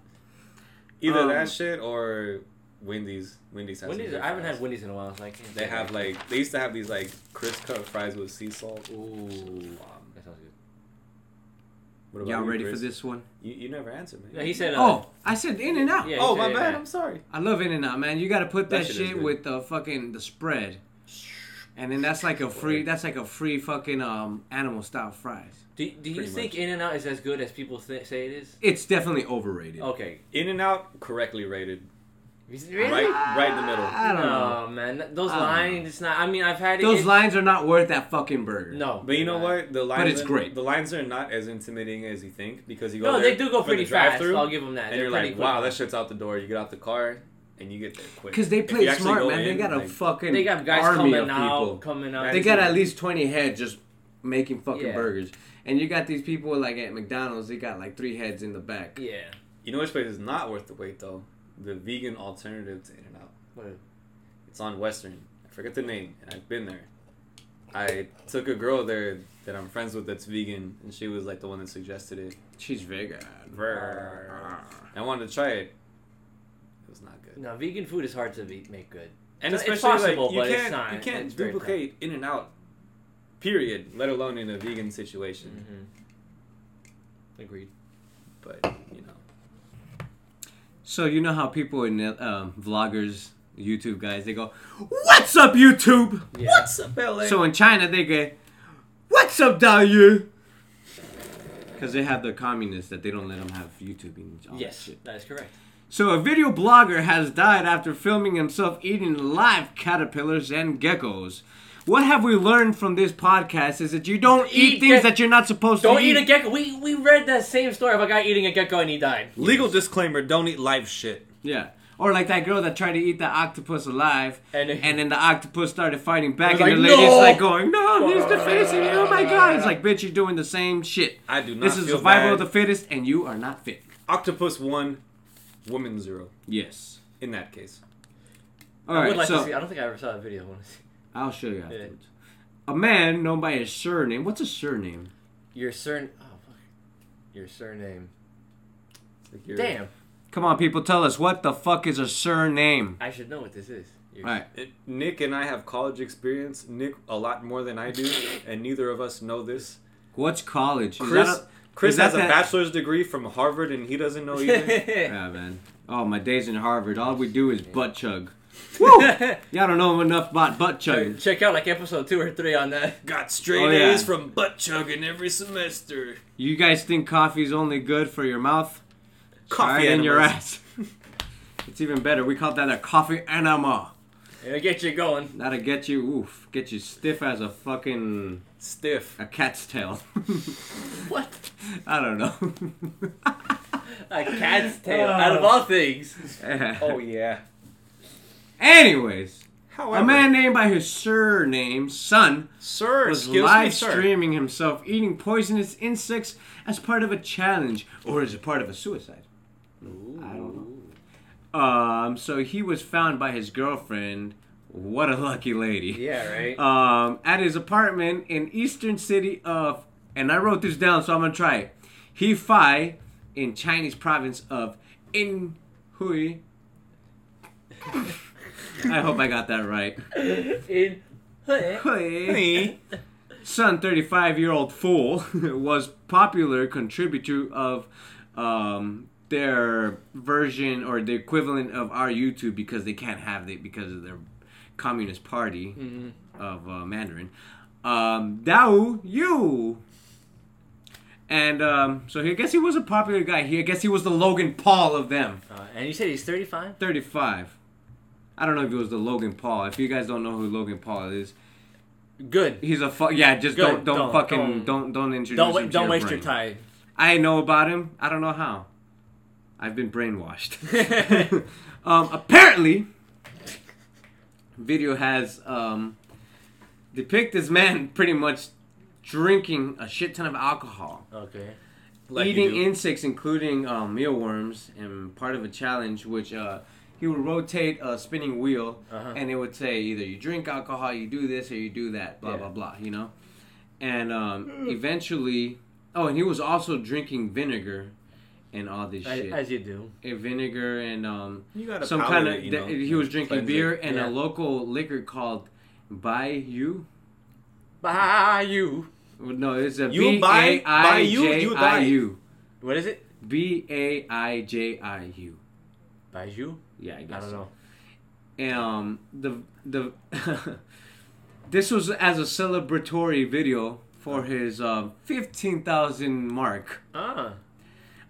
Either Um, that shit or Wendy's. Wendy's has. Wendy's. good I haven't fries. had Wendy's in a while, so I can't. They have like they used to have these like crisp cut fries with sea salt. Ooh, that sounds good. What about Y'all you, ready for this one? You, you never answered me. No, he said. Uh, Oh, I said In and Out. Yeah, he oh said my it, bad. I'm sorry. I love In and Out, man. You got to put that, That shit is shit good. with the fucking the spread, and then that's like a free. That's like a free fucking um animal style fries. Do, do you Pretty think much. In and Out is as good as people th- say it is? It's definitely overrated. Okay. In and Out correctly rated. Really? Right, right in the middle. I don't know. Oh, man. Those I lines, it's not. I mean, I've had. Those it- lines are not worth that fucking burger. No. But you know not. what? The lines. But it's are- great. The lines are not as intimidating as you think because you go. No, there they do go for the pretty fast. drive-thru, I'll give them that. and They're you're pretty like, quick. wow, that shit's out the door. You get out the car and you get there quick. Because they If play you actually smart, go man. they in, got a like- fucking They got guys army coming of out, people. coming out. They got at least 20 heads just making fucking Yeah. burgers. And you got these people like at McDonald's, they got like three heads in the back. Yeah. You know which place is not worth the wait though? The vegan alternative to In and Out. What? It's on Western. I forget the name, and I've been there. I took a girl there that I'm friends with that's vegan, and she was like the one that suggested it. She's vegan. I wanted to try it. It was not good. No, vegan food is hard to be, make good. And It's especially possible, like you but it's can't not. you can't It's duplicate In and Out. Period. Let alone in a vegan situation. Mm-hmm. Agreed. But you know, So you know how people in um, vloggers, YouTube guys, they go, "What's up, YouTube?" Yeah. what's up, LA? So in China, they go, "What's up, Dayu?" Because they have the communists that they don't let them have YouTube and all that Yes, shit. that is correct. So a video blogger has died after filming himself eating live caterpillars and geckos. What have we learned from this podcast is that you don't eat, Eat things ge- that you're not supposed to Don't to eat a gecko. We we read that same story of a guy eating a gecko and he died. legal disclaimer: don't eat live shit. Yeah. Or like that girl that tried to eat the octopus alive, And and, then the octopus started fighting back, was and the lady's "No!" like going, "No, he's [LAUGHS] defacing you! Oh my god!" It's like, bitch, you're doing the same shit. I do not. This is feel survival bad. of the fittest, and you are not fit. Octopus one, woman zero. Yes. In that case, All I would right, like so to see. I don't think I ever saw that video. I want to see. I'll show you afterwards. a man known by his surname. What's a surname? Your surname. Oh fuck. Your surname. Like you're- Damn. Come on, people, tell us what the fuck is a surname? I should know what this is. Your- All right. It- Nick and I have college experience. Nick a lot more than I do, and neither of us know this. What's college? Is Chris, that a- Chris is that has a bachelor's degree from Harvard, and he doesn't know either. [LAUGHS] Yeah, man. Oh, my days in Harvard. All we do is butt chug. Woo! [LAUGHS] Y'all don't know enough about butt chugging. Check out like episode two or three on that. Got straight Oh, yeah. A's from butt chugging every semester. You guys think coffee's only good for your mouth? Try Coffee it in your ass. [LAUGHS] it's even better. We call that a coffee enema. It'll get you going. That'll get you, oof, get you stiff as a fucking Stiff. a cat's tail. [LAUGHS] What? I don't know. A cat's tail. Out of oh. all things. Oh yeah. Anyways, However, a man named by his surname, Sun, sir, was live streaming himself eating poisonous insects as part of a challenge or as a part of a suicide. I don't know. Um, so he was found by his girlfriend. What a lucky lady. Yeah, right. Um, at his apartment in eastern city of, and I wrote this down, so I'm gonna try it. Hefei, in Chinese province of Inhui. [LAUGHS] [LAUGHS] I hope I got that right. In. Hui. Son, 35 year old fool, [LAUGHS] was popular contributor of um, their version or the equivalent of our YouTube because they can't have it because of their Communist Party Mhm. of uh, Mandarin. Um, Dao Yu. And um, so he, I guess he was a popular guy. He, I guess he was the Logan Paul of them. Uh, and you said he's 35? 35. I don't know if it was the Logan Paul. If you guys don't know who Logan Paul is, Good. He's a fuck. yeah. Just don't don't, Don't- fucking don't- don't don't, introduce Don't, him don't your waste brain. your time. I know about him. I don't know how. I've been brainwashed. [LAUGHS] um, apparently, video has um, depict this man pretty much drinking a shit ton of alcohol, Okay. Like eating insects, including um, mealworms, and part of a challenge which uh, he would rotate a spinning wheel Uh-huh. and it would say either you drink alcohol, you do this, or you do that, blah Yeah. blah blah. You know, and um, eventually, oh, and he was also drinking vinegar and all this As, shit, as you do. Eh, vinegar and um, You some kind of. it, you know, he was drinking beer it. and Yeah. a local liquor called Bayou. Bayou. No, it's a You B buy- A I Bayou, J you I die. U. What is it? B A I J I U. Bayou? Yeah, I guess. I don't know. Um, the the [LAUGHS] this was as a celebratory video for his um, fifteen thousand mark. Ah.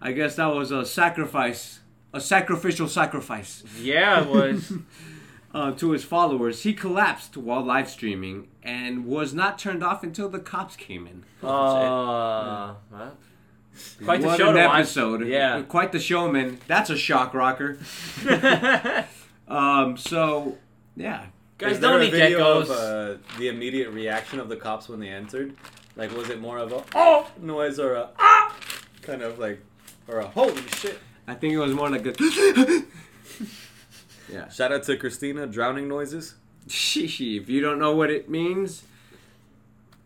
I guess that was a sacrifice, a sacrificial sacrifice Yeah, it was. [LAUGHS] uh, to his followers. He collapsed while live streaming and was not turned off until the cops came in. uh, well, [LAUGHS] quite the what show an to watch. episode! Yeah. quite the showman. That's a shock rocker. [LAUGHS] Um, so yeah, Guys, Is there don't a eat video geckos. of uh, the immediate reaction of the cops when they entered? Like, was it more of a oh noise or a ah kind of like or a holy shit? I think it was more like a. [LAUGHS] yeah. Shout out to Christina, drowning noises. Shishi. If you don't know what it means,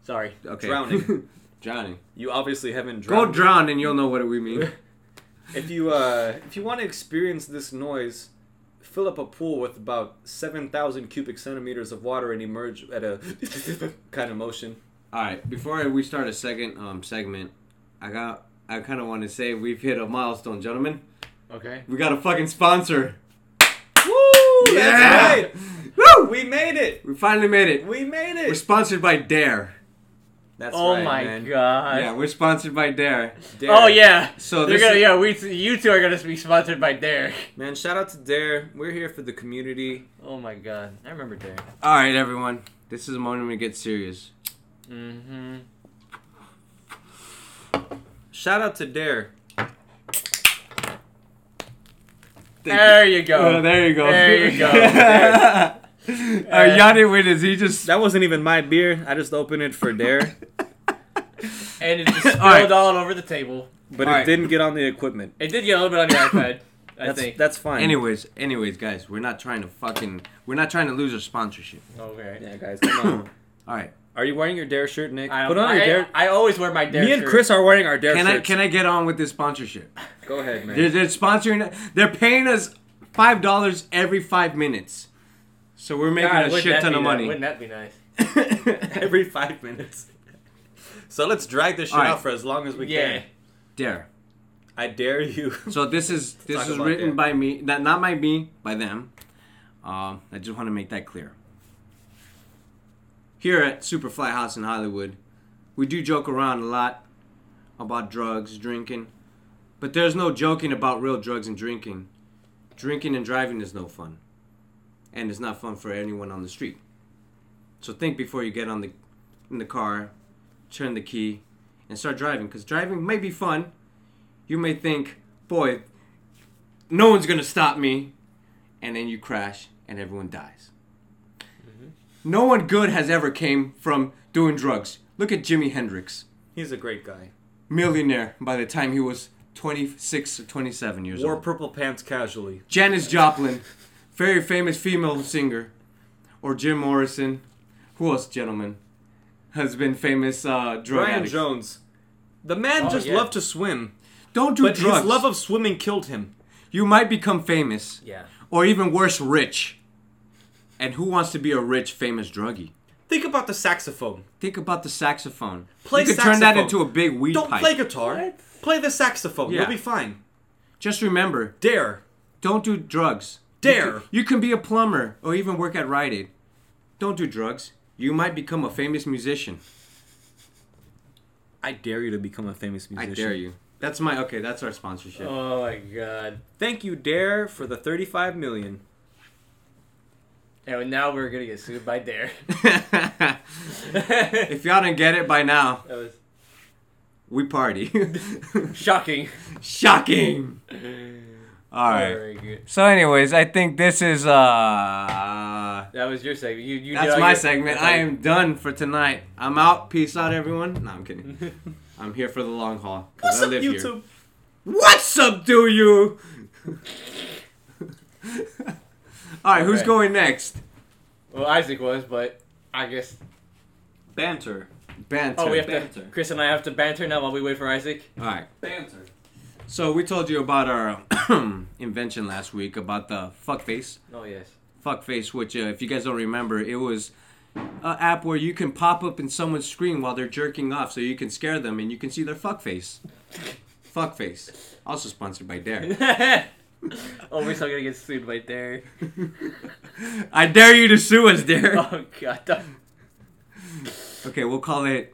Sorry. okay. Drowning. Drowning. You obviously haven't drowned. Go drown and you'll know what we mean. [LAUGHS] If you uh, if you want to experience this noise, fill up a pool with about seven thousand cubic centimeters of water and emerge at a [LAUGHS] kind of motion. All right. Before we start a second um segment, I got. I kind of want to say we've hit a milestone, gentlemen. Okay. We got a fucking sponsor. Woo! Yeah! That's right. Woo! We made it. We finally made it. We made it. We're sponsored by Dare. That's oh right, my man. god. Yeah, we're sponsored by Dare. Dare. Oh yeah. So They're gonna is- yeah, we you two are gonna be sponsored by Dare. Man, shout out to Dare. We're here for the community. Oh my god. I remember Dare. All right, everyone. This is a moment we get serious. Mm-hmm. Shout out to Dare. There you go. Oh, there you go. There you go. [LAUGHS] Our Yanni witness, he just That wasn't even my beer. I just opened it for Dare, [LAUGHS] and it [LAUGHS] just spilled All right. all over the table. but All it right. didn't get on the equipment. It did get a little bit on your [COUGHS] iPad. I That's think. that's fine. Anyways, anyways, guys, we're not trying to fucking we're not trying to lose our sponsorship. Okay. Yeah, guys, come on. [COUGHS] All right. Are you wearing your Dare shirt, Nick? I, Put on I, your Dare. I always wear my Dare shirt. Me and shirt. Chris are wearing our Dare Can I shirts. can I get on with this sponsorship? Go ahead, man. They're, they're sponsoring. They're paying us five dollars every five minutes. So we're making God, a shit ton of ni- money. Wouldn't that be nice? [LAUGHS] [LAUGHS] Every five minutes. So let's drag this shit Alright. out for as long as we Yeah. can. Dare. I dare you. [LAUGHS] So this is this is written that. by me, not not by me, by them. Um, I just want to make that clear. Here at Superfly House in Hollywood, we do joke around a lot about drugs, drinking, but there's no joking about real drugs and drinking. Drinking and driving is no fun, and it's not fun for anyone on the street. So think before you get on the in the car, turn the key, and start driving. Because driving may be fun, you may think, boy, no one's gonna stop me, and then you crash and everyone dies. Mm-hmm. No one good has ever came from doing drugs. Look at Jimi Hendrix, He's a great guy. millionaire by the time he was 26 or 27 years Wore old. Wore purple pants casually. Janis Joplin, very famous female singer, or Jim Morrison. Who else, gentlemen, has been famous uh, drug Brian addict? Jones. The man Oh, just yeah. loved to swim, Don't do but drugs. his love of swimming killed him. you might become famous. Yeah. or even worse, rich. And who wants to be a rich, famous druggie? Think about the saxophone. Think about the saxophone. Play you could turn that saxophone. into a big weed Don't pipe. play guitar. What? Play the saxophone. Yeah. You'll be fine. Just remember, Dare. don't do drugs. Dare. You can, you can be a plumber or even work at Rite Aid. Don't do drugs. You might become a famous musician. I dare you to become a famous musician. I dare you. That's my okay. That's our sponsorship. Oh my god. Thank you, Dare, for the 35 million. And now we're gonna get sued by Dare. [LAUGHS] if y'all didn't get it by now, [LAUGHS] was we party. [LAUGHS] shocking. Shocking. All right. Very good. So, anyways, I think this is uh That was your segment. You, you That's my your- segment. I am done for tonight. I'm out. Peace out, everyone. No, I'm kidding. [LAUGHS] I'm here for the long haul because What's I up, YouTube? here. What's up, do you? [LAUGHS] All right, who's going next? Well, Isaac was, but I guess. Banter. Banter. Oh, we have Banter. to. Chris and I have to banter now while we wait for Isaac. All right. Banter. So we told you about our [CLEARS THROAT] invention last week about the fuckface. Oh yes. Fuckface, which, uh, if you guys don't remember, it was an app where you can pop up in someone's screen while they're jerking off, so you can scare them and you can see their fuckface. Fuckface. Also sponsored by Dare. oh, we're still gonna get sued by Dare. [LAUGHS] I dare you to sue us, Dare. [LAUGHS] Oh god. Okay, we'll call it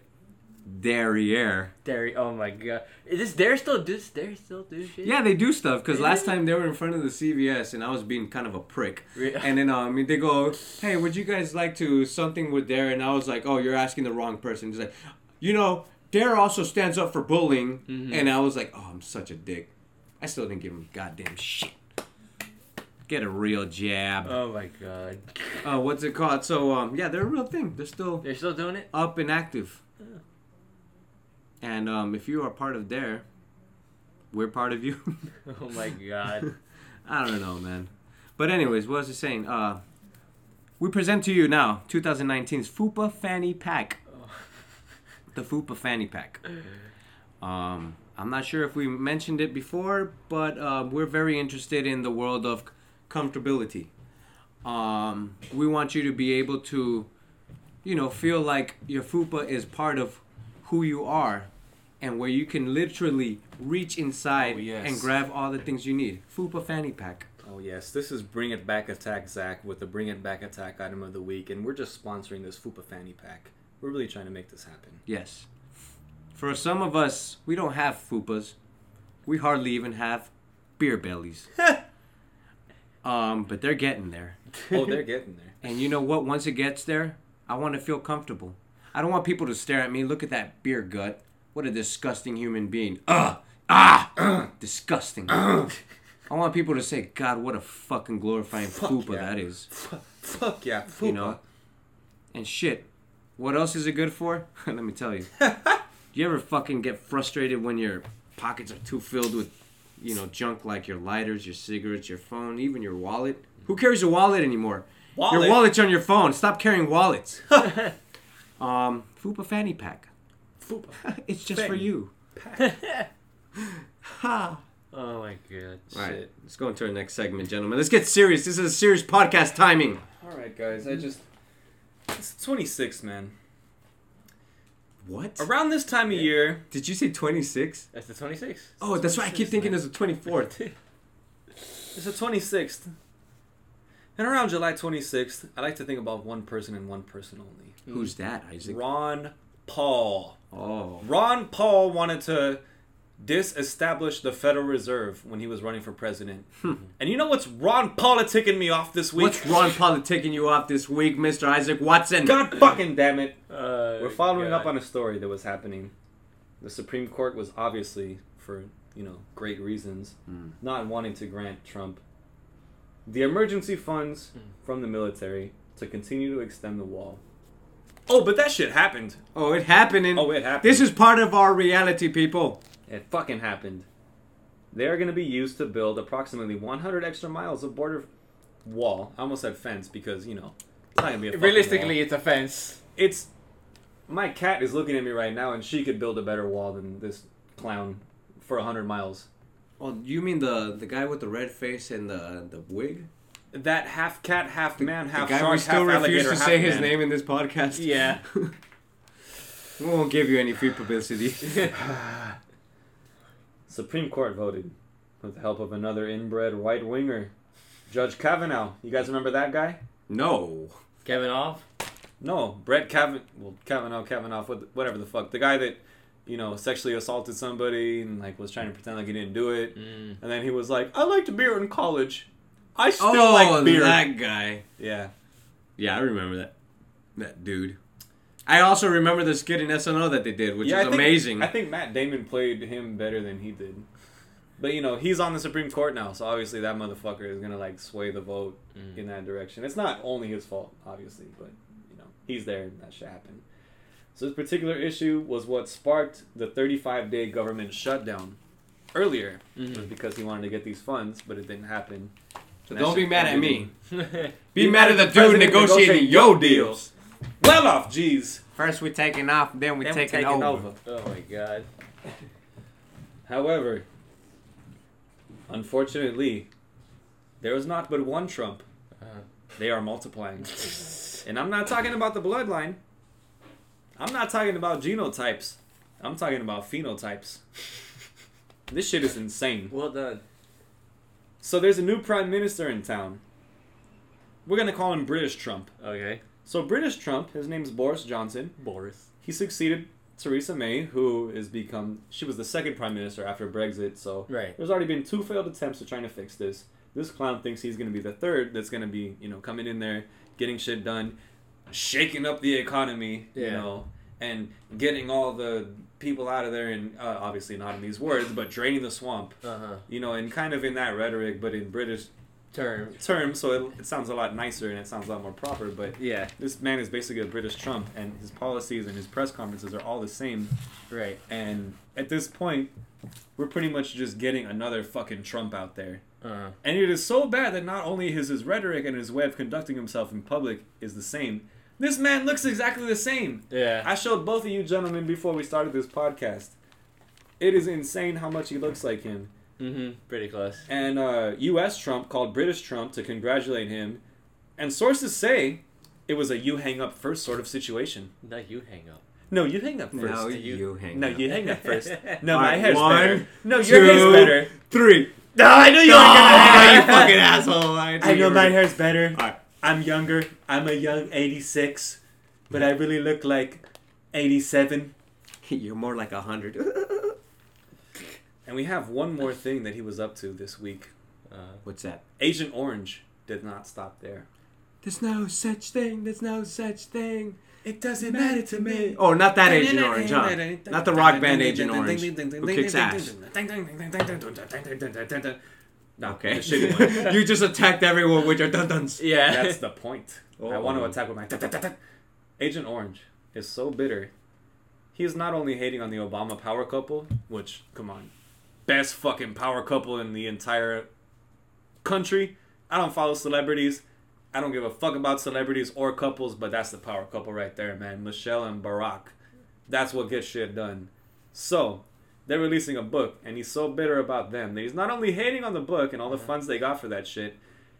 Derriere. Dare. Oh my god. Is this Dare still do? Dare still do shit? Yeah, they do stuff because last time they were in front of the CVS and I was being kind of a prick. [LAUGHS] And then um, they go, "Hey, would you guys like to something with Dare?" And I was like, "Oh, you're asking the wrong person." He's like, "You know, Dare also stands up for bullying," Mhm. and I was like, "Oh, I'm such a dick." I still didn't give him goddamn shit. Get a real jab. Oh my god. Uh, what's it called? So um, yeah, they're a real thing. They're still They're still doing it. up and active. Yeah. And um, if you are part of there, we're part of you. [LAUGHS] Oh my god. [LAUGHS] I don't know, man. But anyways, what was I saying? Uh, we present to you now 2019's Fupa Fanny Pack. The Fupa Fanny Pack. Um, I'm not sure if we mentioned it before, but uh, we're very interested in the world of comfortability. Um, we want you to be able to, you know, feel like your Fupa is part of who you are and where you can literally reach inside Oh, yes. and grab all the things you need. Fupa Fanny Pack. Oh yes, this is Bring It Back Attack Zach with the Bring It Back Attack item of the week, and we're just sponsoring this Fupa Fanny Pack. We're really trying to make this happen. Yes. For some of us, we don't have fupas. We hardly even have beer bellies. [LAUGHS] um, but they're getting there. oh, they're getting there. And you know what? Once it gets there, I want to feel comfortable. I don't want people to stare at me. Look at that beer gut. What a disgusting human being. Ugh. Ah. Ugh. Disgusting. I want people to say, God, what a fucking glorifying Fuck fupa yeah. that is. Fuck yeah, Fupa. You know? And shit. What else is it good for? [LAUGHS] Let me tell you. [LAUGHS] Do you ever fucking get frustrated when your pockets are too filled with, you know, junk like your lighters, your cigarettes, your phone, even your wallet? Who carries a wallet anymore? Wallet? Your wallet's on your phone. Stop carrying wallets. [LAUGHS] Um, Fupa fanny pack. Fupa. [LAUGHS] it's just for Fanny you. [LAUGHS] Ha. Oh my god. All right, Shit. let's go into our next segment, gentlemen. Let's get serious. This is a serious podcast timing. All right, guys. I just it's 26, man. What? Around this time of year, Did you say 26? That's the 26th. Oh, that's right. I keep thinking man. [LAUGHS] it's the 24th. it's the 26th. And around July 26th, I like to think about one person and one person only. Who's that, Isaac? Ron Paul. Oh. Ron Paul wanted to disestablish the Federal Reserve when he was running for president. and you know what's Ron politicking me off this week? What's Ron politicking you off this week, Mr. Isaac Watson? God fucking damn it. Uh, We're following God. up on a story that was happening. The Supreme Court was obviously, for you know, great reasons, Mm. not wanting to grant Trump the emergency funds Mm. from the military to continue to extend the wall. Oh, but that shit happened. Oh, it happened. In, Oh, it happened. This is part of our reality, people. It fucking happened. They are going to be used to build approximately 100 extra miles of border wall. I almost said fence because you know it's not gonna be a fucking Realistically, wall. it's a fence. It's my cat is looking at me right now, and she could build a better wall than this clown for 100 miles. Oh, you mean the the guy with the red face and the the wig? That half cat, half man, half the guy shark, we still half refuse alligator, to half say his name in this podcast. Yeah. [LAUGHS] we won't give you any free publicity. [LAUGHS] Supreme Court voted with the help of another inbred white winger, Judge Kavanaugh. You guys remember that guy? no. Kevin off. No, Brett Kavanaugh. Well, Kavanaugh, Kavanaugh, what- whatever the fuck. The guy that, you know, sexually assaulted somebody and like was trying to pretend like he didn't do it, Mm. and then he was like, "I liked beer in college. I still oh, like beer." that guy. Yeah. Yeah, I remember that. That dude. I also remember the skit in SNL that they did, which yeah, is I think, amazing. I think Matt Damon played him better than he did. But you know, he's on the Supreme Court now, so obviously that motherfucker is gonna like sway the vote Mm. in that direction. It's not only his fault, obviously, but you know, he's there and that shit happened. So this particular issue was what sparked the 35 day government shutdown earlier. It was because he wanted to get these funds, but it didn't happen. so don't be mad at me. [LAUGHS] Be mad at the dude negotiating yo deals. Well off, jeez. First we're taking off, then we Then we're taking, taking over. over. oh my god. However, unfortunately, there is not but one Trump. Uh, They are multiplying. and I'm not talking about the bloodline. I'm not talking about genotypes. I'm talking about phenotypes. This shit is insane. well done. So there's a new prime minister in town. We're gonna call him British Trump. Okay. So British Trump, his name's Boris Johnson. Boris. He succeeded Theresa May, who has become she was the second prime minister after Brexit. So Right. there's already been two failed attempts at trying to fix this. This clown thinks he's going to be the third that's going to be, you know, coming in there, getting shit done, shaking up the economy, you know, and getting all the people out of there, and uh, obviously not in these words, but draining the swamp, Uh huh. you know, and kind of in that rhetoric, but in British Term. terms, so it, it sounds a lot nicer and it sounds a lot more proper, but Yeah. this man is basically a British Trump, and his policies and his press conferences are all the same. Right. And at this point, we're pretty much just getting another fucking Trump out there. uh-huh. And it is so bad that not only is his rhetoric and his way of conducting himself in public is the same, this man looks exactly the same. Yeah. I showed both of you gentlemen before we started this podcast. It is insane how much he looks like him. mm-hmm. Pretty close. And uh, U.S. Trump called British Trump to congratulate him. And sources say it was a you hang up first sort of situation. Now you hang up. No, you hang up first. Now you- you, hang No, up. you hang up first. [LAUGHS] No, my right, hair's one, better. No, your hair's better. Three. No, I knew you Oh, were gonna hang up. you fucking asshole. I, I know my hair's better. Alright. I'm younger. I'm a young 86, but I really look like 87. [LAUGHS] You're more like a hundred. [LAUGHS] And we have one more thing that he was up to this week. Uh, What's that? Agent Orange did not stop there. There's no such thing. There's no such thing. It doesn't matter to me. Oh, not that Agent [LAUGHS] Orange, huh? Not the rock band Agent Orange, who kicks ass. No, Okay. the shitty one. [LAUGHS] you just attacked everyone with your dun duns. yeah. That's [LAUGHS] the point. I oh. want to Oh. attack with my. Agent Orange is so bitter. He is not only hating on the Obama power couple, which, come on, best fucking power couple in the entire country. I don't follow celebrities. I don't give a fuck about celebrities or couples, but that's the power couple right there, man. Michelle and Barack. That's what gets shit done. So, they're releasing a book, and he's so bitter about them that he's not only hating on the book and all the mm-hmm. funds they got for that shit,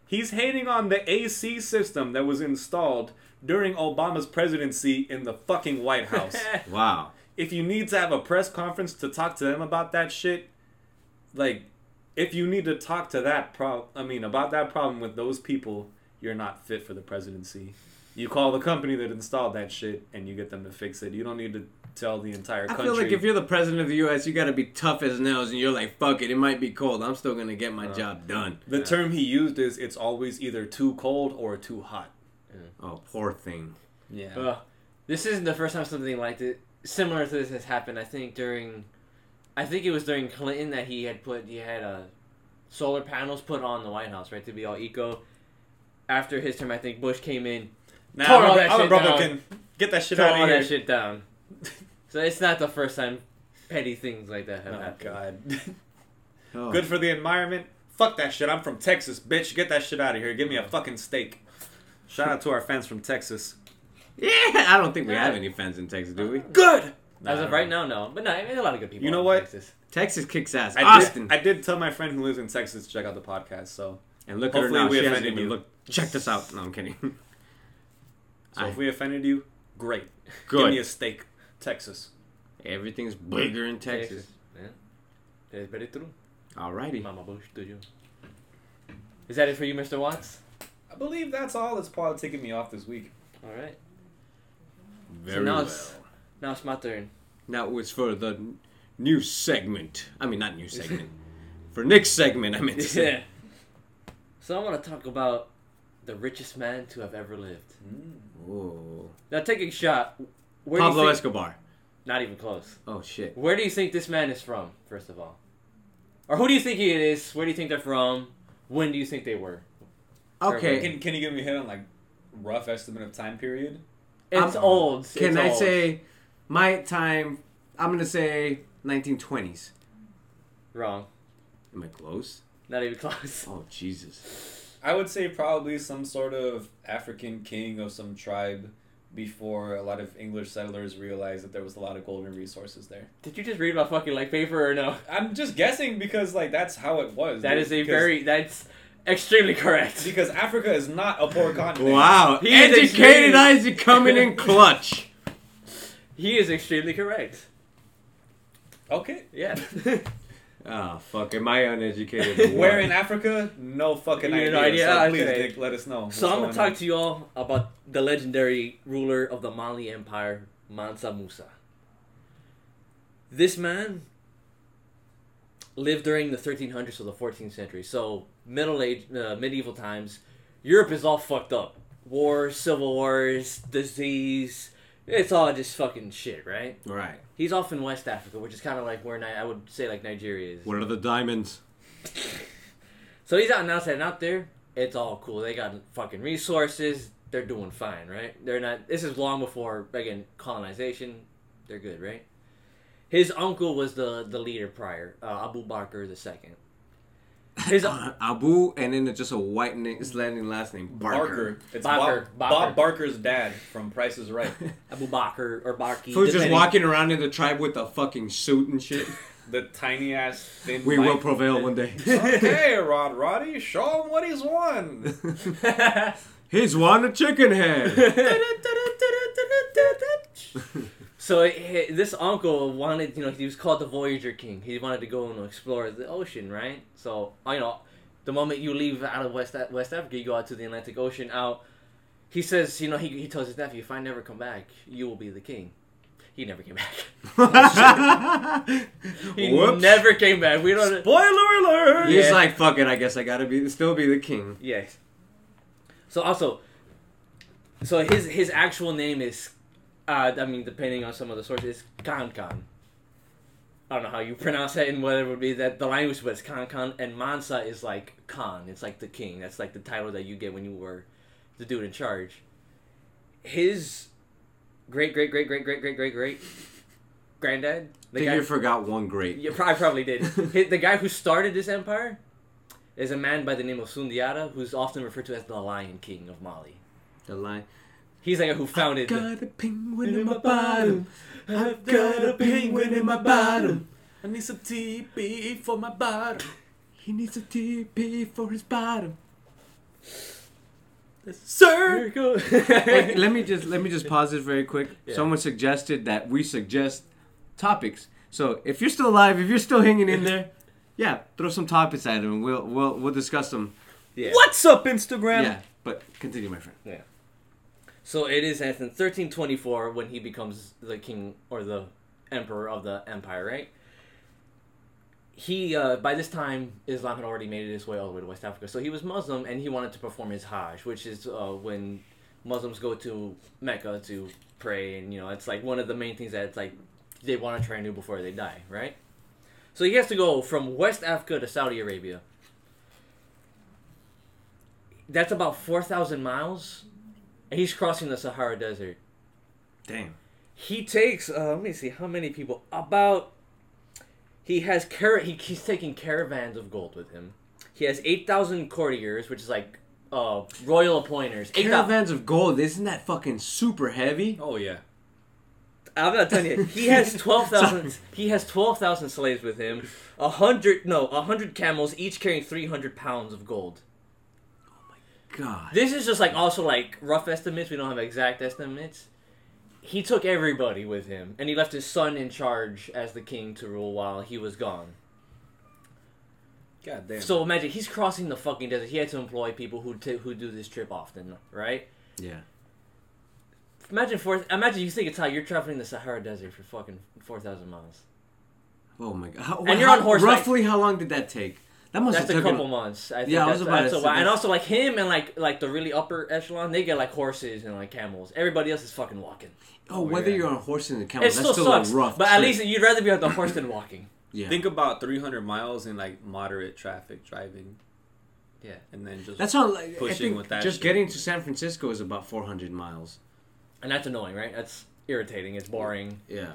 he's hating on the AC system that was installed during Obama's presidency in the fucking White House. [LAUGHS] [LAUGHS] Wow. if you need to have a press conference to talk to them about that shit, like if you need to talk to that pro I mean about that problem with those people, you're not fit for the presidency. You call the company that installed that shit and you get them to fix it. You don't need to tell the entire country. I feel like if you're the president of the U.S., you gotta be tough as nails, and you're like, "Fuck it, it might be cold. I'm still gonna get my Uh. job done." the term he used is it's always either too cold or too hot. Oh, poor thing. Yeah. Ugh. this isn't the first time something like it, similar to this has happened. I think during, I think it was during Clinton that he had put he had uh, solar panels put on the White House, right, to be all eco. After his term, I think Bush came in, Nah, Tore I'm, all a- that I'm a shit down. Republican. Get that shit tore out all here. that shit down. So it's not the first time petty things like that have Oh happened. god. [LAUGHS] Oh. Good for the environment. Fuck that shit. I'm from Texas, bitch. Get that shit out of here. Give me a fucking steak. Shout out to our fans from Texas. Yeah, I don't think we have any fans in Texas, do we? Good. As of right now, no. But no, I mean, a lot of good people. You know in what? Texas. Texas kicks ass. I Austin. did, I did tell my friend who lives in Texas to check out the podcast. So, and look at her Hopefully now. we She hasn't offended even you. looked. Check this out. No, I'm kidding. so I- if we offended you, great. Give me a steak, Texas. Everything's bigger in Texas. Yeah. It's very true. Alrighty. Mama Bush to you. Is that it for you, Mr. Watts? I believe that's all that's probably taking me off this week. All right. Very now well. it's- Now it's my turn. Now it's for the n- new segment. I mean, not new [LAUGHS] segment. for Nick's segment, I meant to say. Yeah. So I want to talk about the richest man to have ever lived. Mm. Whoa. Now take a shot. Where Pablo think, Escobar. Not even close. Oh shit. Where do you think this man is from? First of all, or who do you think he is? Where do you think they're from? When do you think they were? Okay. Can, can you give me a hint on like rough estimate of time period? It's I'm- old. Can It's I old. say my time? I'm gonna say 1920s. wrong? Am I close? Not even close. Oh Jesus. I would say probably some sort of African king of some tribe before a lot of English settlers realized that there was a lot of golden resources there. Did you just read about fucking like paper or no? I'm just guessing because like that's how it was. That dude, is a very that's extremely correct. because Africa is not a poor continent. Wow. He Educated extremely- Isaac coming in [LAUGHS] clutch. He is extremely correct. Okay. Yeah. [LAUGHS] Ah, fuck. Am I uneducated? or [LAUGHS] Where in Africa? No fucking idea. no idea? So please, Okay. Dick, let us know. so I'm gonna talk on. to you all about the legendary ruler of the Mali Empire, Mansa Musa. This man lived during the 1300s to the 14th century, so middle age, uh, medieval times. Europe is all fucked up. Wars, civil wars, disease. It's all just fucking shit, right? Right. He's off in West Africa, which is kind of like where Ni- I would say like Nigeria is. What are the diamonds? [LAUGHS] So he's out and outside and out there. It's all cool. They got fucking resources. They're doing fine, right? They're not. This is long before again colonization. They're good, right? His uncle was the the leader prior, uh, Abu Bakr the second. His Uh, Abu, and then just a white name, Islamic last name, Barker. Barker. It's Barker. Bob, Barker. Bob Barker's dad from Price is Right. [LAUGHS] Abu Bakr or Barki. Who's just walking around in the tribe with a fucking suit and shit. [LAUGHS] the tiny ass thin. we will prevail one day. okay, Rod Roddy, show him what he's won. [LAUGHS] He's won a chicken head. So this uncle wanted, you know, he was called the Voyager King. He wanted to go and explore the ocean, right? So, you know, the moment you leave out of West West Africa, you go out to the Atlantic Ocean. Out, he says, you know, he he tells his nephew, if I never come back, you will be the king. He never came back. [LAUGHS] He Whoops. never came back. We don't. Spoiler alert! He's Yeah. like, fuck it, I guess I gotta be still be the king. Yes. So also, so his his actual name is, uh, I mean, depending on some of the sources, Kan Kan. I don't know how you pronounce that and whatever would be that the language, was it's Kankan and Mansa is like Khan. It's like the king. That's like the title that you get when you were the dude in charge. His great, great, great, great, great, great, great, great granddad. The guy, you forgot one great. You probably probably did. [LAUGHS] the guy who started this empire is a man by the name of Sundiata, who's often referred to as the Lion King of Mali. The lion. He's like who founded. the- Got a penguin in my bottom. I've got a penguin in my bottom. I need some TP for my bottom. He needs a TP for his bottom. Sir! hey, [LAUGHS] let me just let me just pause this very quick. Yeah. Someone suggested that we suggest topics. So if you're still alive, if you're still hanging in [LAUGHS] there, yeah, throw some topics at him. We'll we'll we'll discuss them. yeah. What's up, Instagram? Yeah, but continue, my friend. So it is in 1324 when he becomes the king or the emperor of the empire, right? He uh, by this time Islam had already made its way all the way to West Africa, so he was Muslim and he wanted to perform his Hajj, which is uh, when Muslims go to Mecca to pray, and you know it's like one of the main things that it's like they want to try and do before they die, right? So he has to go from West Africa to Saudi Arabia. That's about four thousand miles, and he's crossing the Sahara Desert. Damn. He takes uh, let me see how many people about. He has car- he, he's taking caravans of gold with him. He has eight thousand courtiers, which is like uh, royal appointers. 8,000 Caravans of gold. Isn't that fucking super heavy? Oh, yeah. I'm not telling you. He has [LAUGHS] twelve thousand. he has twelve thousand slaves with him. A hundred, no, a hundred camels, each carrying three hundred pounds of gold. God. This is just like also like rough estimates. We don't have exact estimates. He took everybody with him, and he left his son in charge as the king to rule while he was gone. God damn. So imagine he's crossing the fucking desert. He had to employ people who t- who do this trip often, right? Yeah. Imagine four. Imagine you think it's how you're traveling the Sahara Desert for fucking four thousand miles. Oh my God. How, And you're how- on horseback. Roughly, how long did that take? That must That's have a taken. couple months. I think Yeah, I was that's, about that's to a say while. And also like him and like like the really upper echelon, they get like horses and like camels. Everybody else is fucking walking. Oh, whether yeah. you're on a horse and a camel, It that's still still sucks, a rough. but at least you'd rather be on the horse than walking. [CLEARS THROAT] yeah. Think about 300 miles in like moderate traffic driving, Yeah. and then just That's all. Like, I Pushing think with that Just shit. getting to San Francisco is about 400 miles. And that's annoying, right? That's irritating. It's boring. Yeah.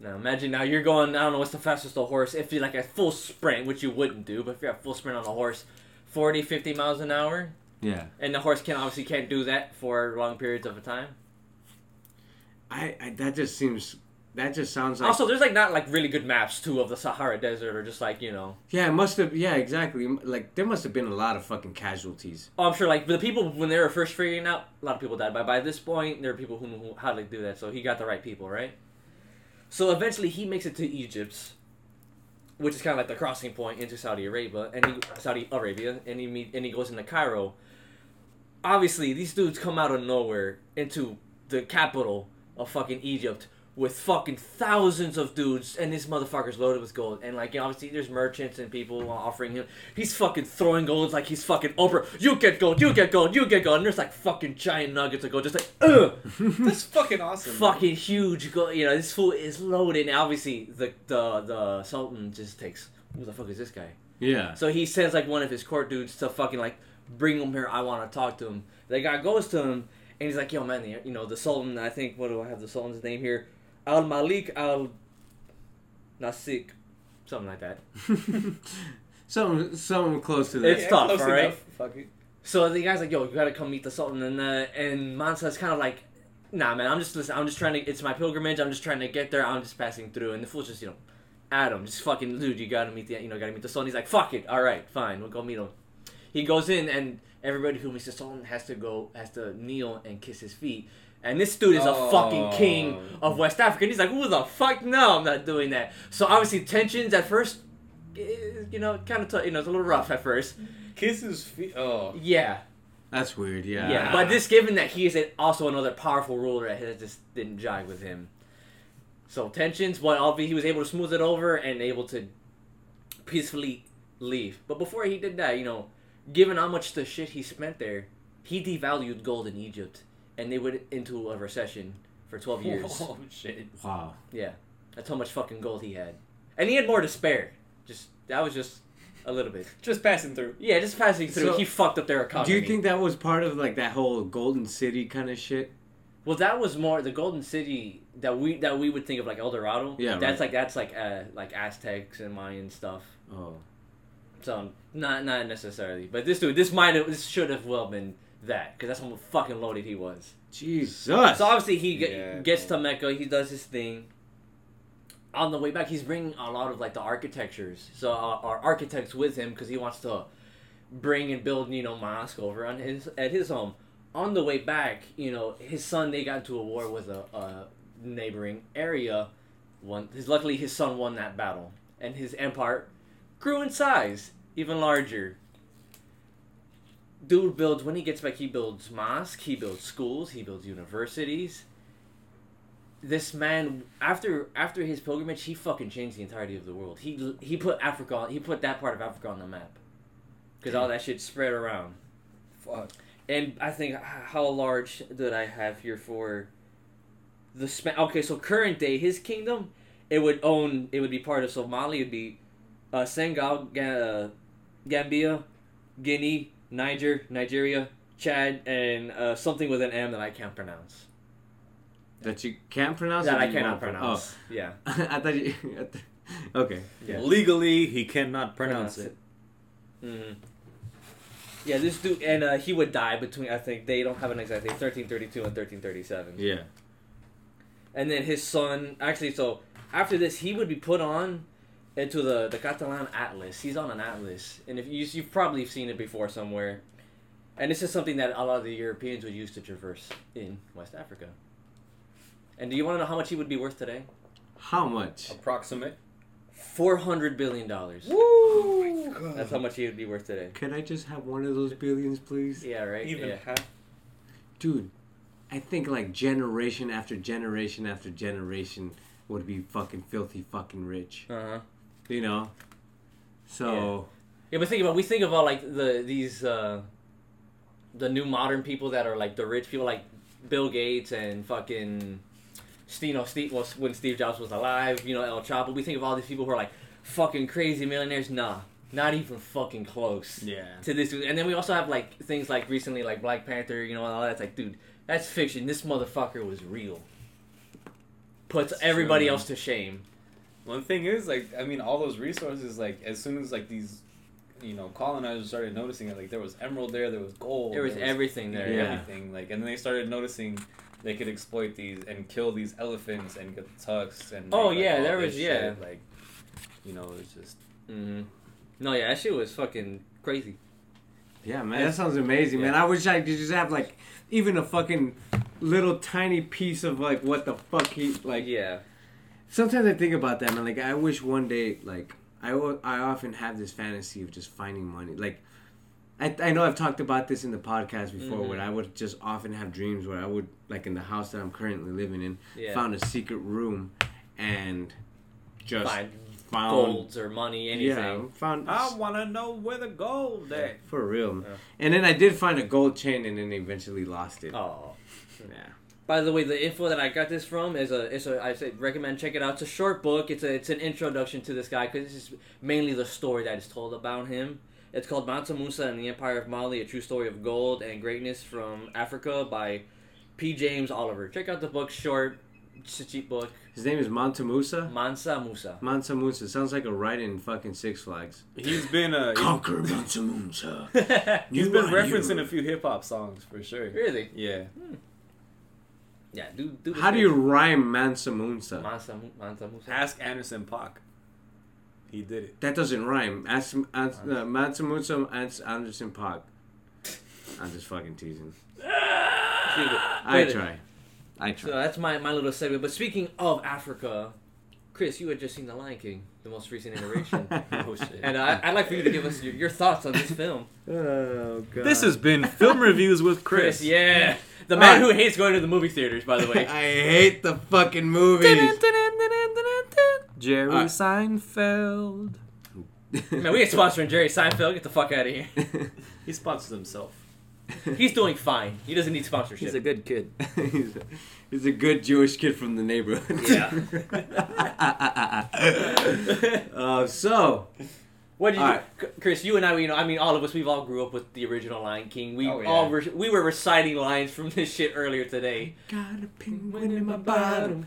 Now imagine now you're going. I don't know what's the fastest a horse. If you're like a full sprint, which you wouldn't do, but if you're a full sprint on a horse, 40, 50 miles an hour, Yeah. and the horse can obviously can't do that for long periods of a time. I, I that just seems that just sounds like Also, there's like not like really good maps too of the Sahara Desert or just like you know. yeah it must have yeah exactly like there must have been a lot of fucking casualties Oh, I'm sure like the people when they were first figuring out, a lot of people died. But by this point, there are people who knew how to do that. So he got the right people, right? So eventually, he makes it to Egypt, which is kind of like the crossing point into Saudi Arabia, and he Saudi Arabia, and he meet and he goes into Cairo. Obviously, these dudes come out of nowhere into the capital of fucking Egypt with fucking thousands of dudes, and this motherfucker's loaded with gold. And like, you know, obviously, there's merchants and people offering him. He's fucking throwing gold like he's fucking Oprah. You get gold, you get gold, you get gold. And there's like fucking giant nuggets of gold, just like, ugh, [LAUGHS] that's fucking awesome. fucking huge gold. You know, this fool is loaded. And obviously, the the the sultan just takes, who the fuck is this guy? yeah So he sends like one of his court dudes to fucking like bring him here. I want to talk to him. The guy goes to him and he's like, "Yo, man, you know the Sultan. I think what do I have the Sultan's name here? Al Malik Al Nasik, something like that." [LAUGHS] something something close to that It's tough, close alright? Fuck it. So the guy's like, "Yo, you gotta come meet the Sultan." And uh, and Mansa's kind of like, "Nah, man, I'm just listen. I'm just trying to. It's my pilgrimage. I'm just trying to get there. I'm just passing through." And the fool's just, you know, Adam, just fucking dude. You gotta meet the, you know, gotta meet the Sultan. He's like, "Fuck it. All right, fine. We'll go meet him." He goes in, and everybody who meets the Sultan has to go, has to kneel and kiss his feet. And this dude is a Oh. fucking king of West Africa. And he's like, "Who the fuck? No, I'm not doing that." So obviously tensions at first, eh, you know, kind of, t- you know, it's a little rough at first. Kisses feet. Oh. Yeah. that's weird yeah Yeah, but this given that he is also another powerful ruler that just didn't jive with him. So tensions, but obviously he was able to smooth it over and able to peacefully leave. But before he did that, you know, given how much the shit he spent there, he devalued gold in Egypt, and they went into a recession for twelve [LAUGHS] years. Oh shit. wow Yeah, that's how much fucking gold he had, and he had more to spare. Just that was just a little bit. [LAUGHS] Just passing through. Yeah, just passing through. So, he fucked up their economy. do you think that was part of like that whole golden city kind of shit Well, that was more the Golden City that we that we would think of like El Dorado. Yeah, that's right. like that's like uh, like Aztecs and Mayan stuff. oh So not not necessarily, but this dude, this might have, this should have well been that because that's how fucking loaded he was. Jesus. So obviously he ge- Yeah, gets bro. to Mecca, he does his thing. On the way back, he's bringing a lot of like the architectures, so uh, our architects with him because he wants to bring and build you know mosque over on his at his home. On the way back, you know his son they got into a war with a, a neighboring area. One, his luckily his son won that battle, and his empire grew in size even larger. Dude builds when he gets back. He builds mosque. He builds schools. He builds universities. This man, after after his pilgrimage, he fucking changed the entirety of the world. He he put Africa. on- He put that part of Africa on the map, because all that shit spread around. Fuck. And I think how large did I have here for the span? Okay, so current day, his kingdom, it would own. It would be part of Somalia. It'd be uh, Senegal, Ga- uh, Gambia, Guinea, Niger, Nigeria, Chad, and uh, something with an M that I can't pronounce. That you can't pronounce. That I cannot won't? pronounce. Yeah. Oh, [LAUGHS] I thought you. [LAUGHS] I th- okay. Yeah. Legally, he cannot pronounce, Pronounce it. hmm Yeah, this dude, and uh, he would die between. I think they don't have an exact date, thirteen thirty-two and thirteen thirty-seven. Yeah. And then his son, actually, so after this, he would be put on into the the Catalan Atlas. He's on an atlas, and if you you've probably seen it before somewhere. And this is something that a lot of the Europeans would use to traverse in West Africa. And do you want to know how much he would be worth today? How much? Approximate. Four hundred billion dollars. Woo! That's how much he would be worth today. Can I just have one of those billions, please? Yeah, right. Even yeah. half. Dude, I think like generation after generation after generation would be fucking filthy fucking rich. Uh huh. You know? So. Yeah, but think about we think about like the these uh the new modern people that are like the rich people like Bill Gates and fucking Steve, you know, Steve well, when Steve Jobs was alive, you know, El Chapo. We think of all these people who are like fucking crazy millionaires. Nah, not even fucking close Yeah. to this. And then we also have like things like recently like Black Panther, you know, and all that's like, dude, that's fiction. This motherfucker was real. Puts That's everybody true. else to shame. One thing is, like, I mean, all those resources, like, as soon as like these, you know, colonizers started noticing it, like, there was emerald there, there was gold, There was everything there. yeah, Yeah. everything, like, and then they started noticing they could exploit these and kill these elephants and get the tusks and. Oh, like, yeah, all there this was- yeah. shit, like, you know, it's just hmm No, yeah, that shit was fucking crazy. Yeah, man, that sounds amazing, man. I wish I could just have like even a fucking little tiny piece of like what the fuck he like. yeah. Sometimes I think about that, man. Like I wish one day, like I, I often have this fantasy of just finding money. Like I, I know I've talked about this in the podcast before, Mhm. where I would just often have dreams where I would like in the house that I'm currently living in, Yeah. found a secret room, and just Find found golds or money, anything. Yeah, found I want to know where the gold at. for real. Yeah. And then I did find a gold chain, and then eventually lost it. Oh. Yeah. By the way, the info that I got this from is a is a I say recommend check it out. It's a short book. It's a it's an introduction to this guy because this is mainly the story that is told about him. It's called Mansa Musa and the Empire of Mali: A True Story of Gold and Greatness from Africa by P. James Oliver. Check out the book. Short, it's a cheap book. His name is Mansa Musa. Mansa Musa. Mansa Musa sounds like a ride in fucking Six Flags. He's been uh, Conquer Mansa Musa. [LAUGHS] he's You been referencing you. a few hip hop songs for sure. really? Yeah. Yeah. Do do. How do you rhyme Mansa Musa? Mansa Mansa Musa? Ask Anderson .Paak. He did it. That doesn't rhyme. Ask, ask uh, Mansa Musa and Anderson .Paak. I'm just fucking teasing. I wait a- try. So that's my, my little segment. But speaking of Africa, Chris, you had just seen The Lion King, the most recent iteration. [LAUGHS] Oh shit. and I, I'd like for you to give us your, your thoughts on this film. oh [LAUGHS] god. This has been film reviews with Chris. Chris, yeah. The man Alright. who hates going to the movie theaters, by the way. [LAUGHS] I hate the fucking movies. Jerry Alright. Seinfeld. man, we get sponsored from Jerry Seinfeld. Get the fuck out of here. [LAUGHS] He sponsors himself. He's doing fine. He doesn't need sponsorship. He's a good kid. [LAUGHS] he's, a, he's a good Jewish kid from the neighborhood. Yeah. uh, so What did you Alright. do? C- Chris, you and I, you know, I mean, all of us, we've all grew up with the original Lion King. We Oh, yeah. all re- we were reciting lines from this shit earlier today. got a penguin in my bottom.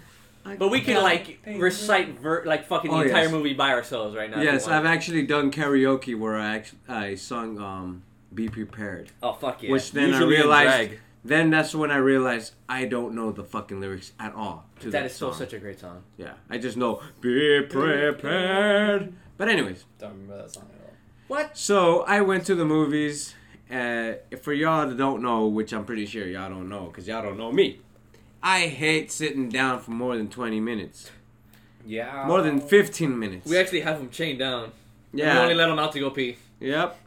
But we can like recite ver- like fucking the Oh, entire yes. movie by ourselves right now. Yes. I've actually done karaoke where I actually I sung um "Be Prepared," Oh fuck yeah! which then Usually I realized. drag. Then that's when I realized I don't know the fucking lyrics at all. To that that is so such a great song. Yeah, I just know "Be Prepared." But anyways, Don't remember that song at all. What? so I went to the movies. Uh, for y'all that don't know, which I'm pretty sure y'all don't know, because y'all don't know me. I hate sitting down for more than 20 minutes. Yeah. More than 15 minutes. We actually have them chained down. yeah. We only let them out to go pee. Yep.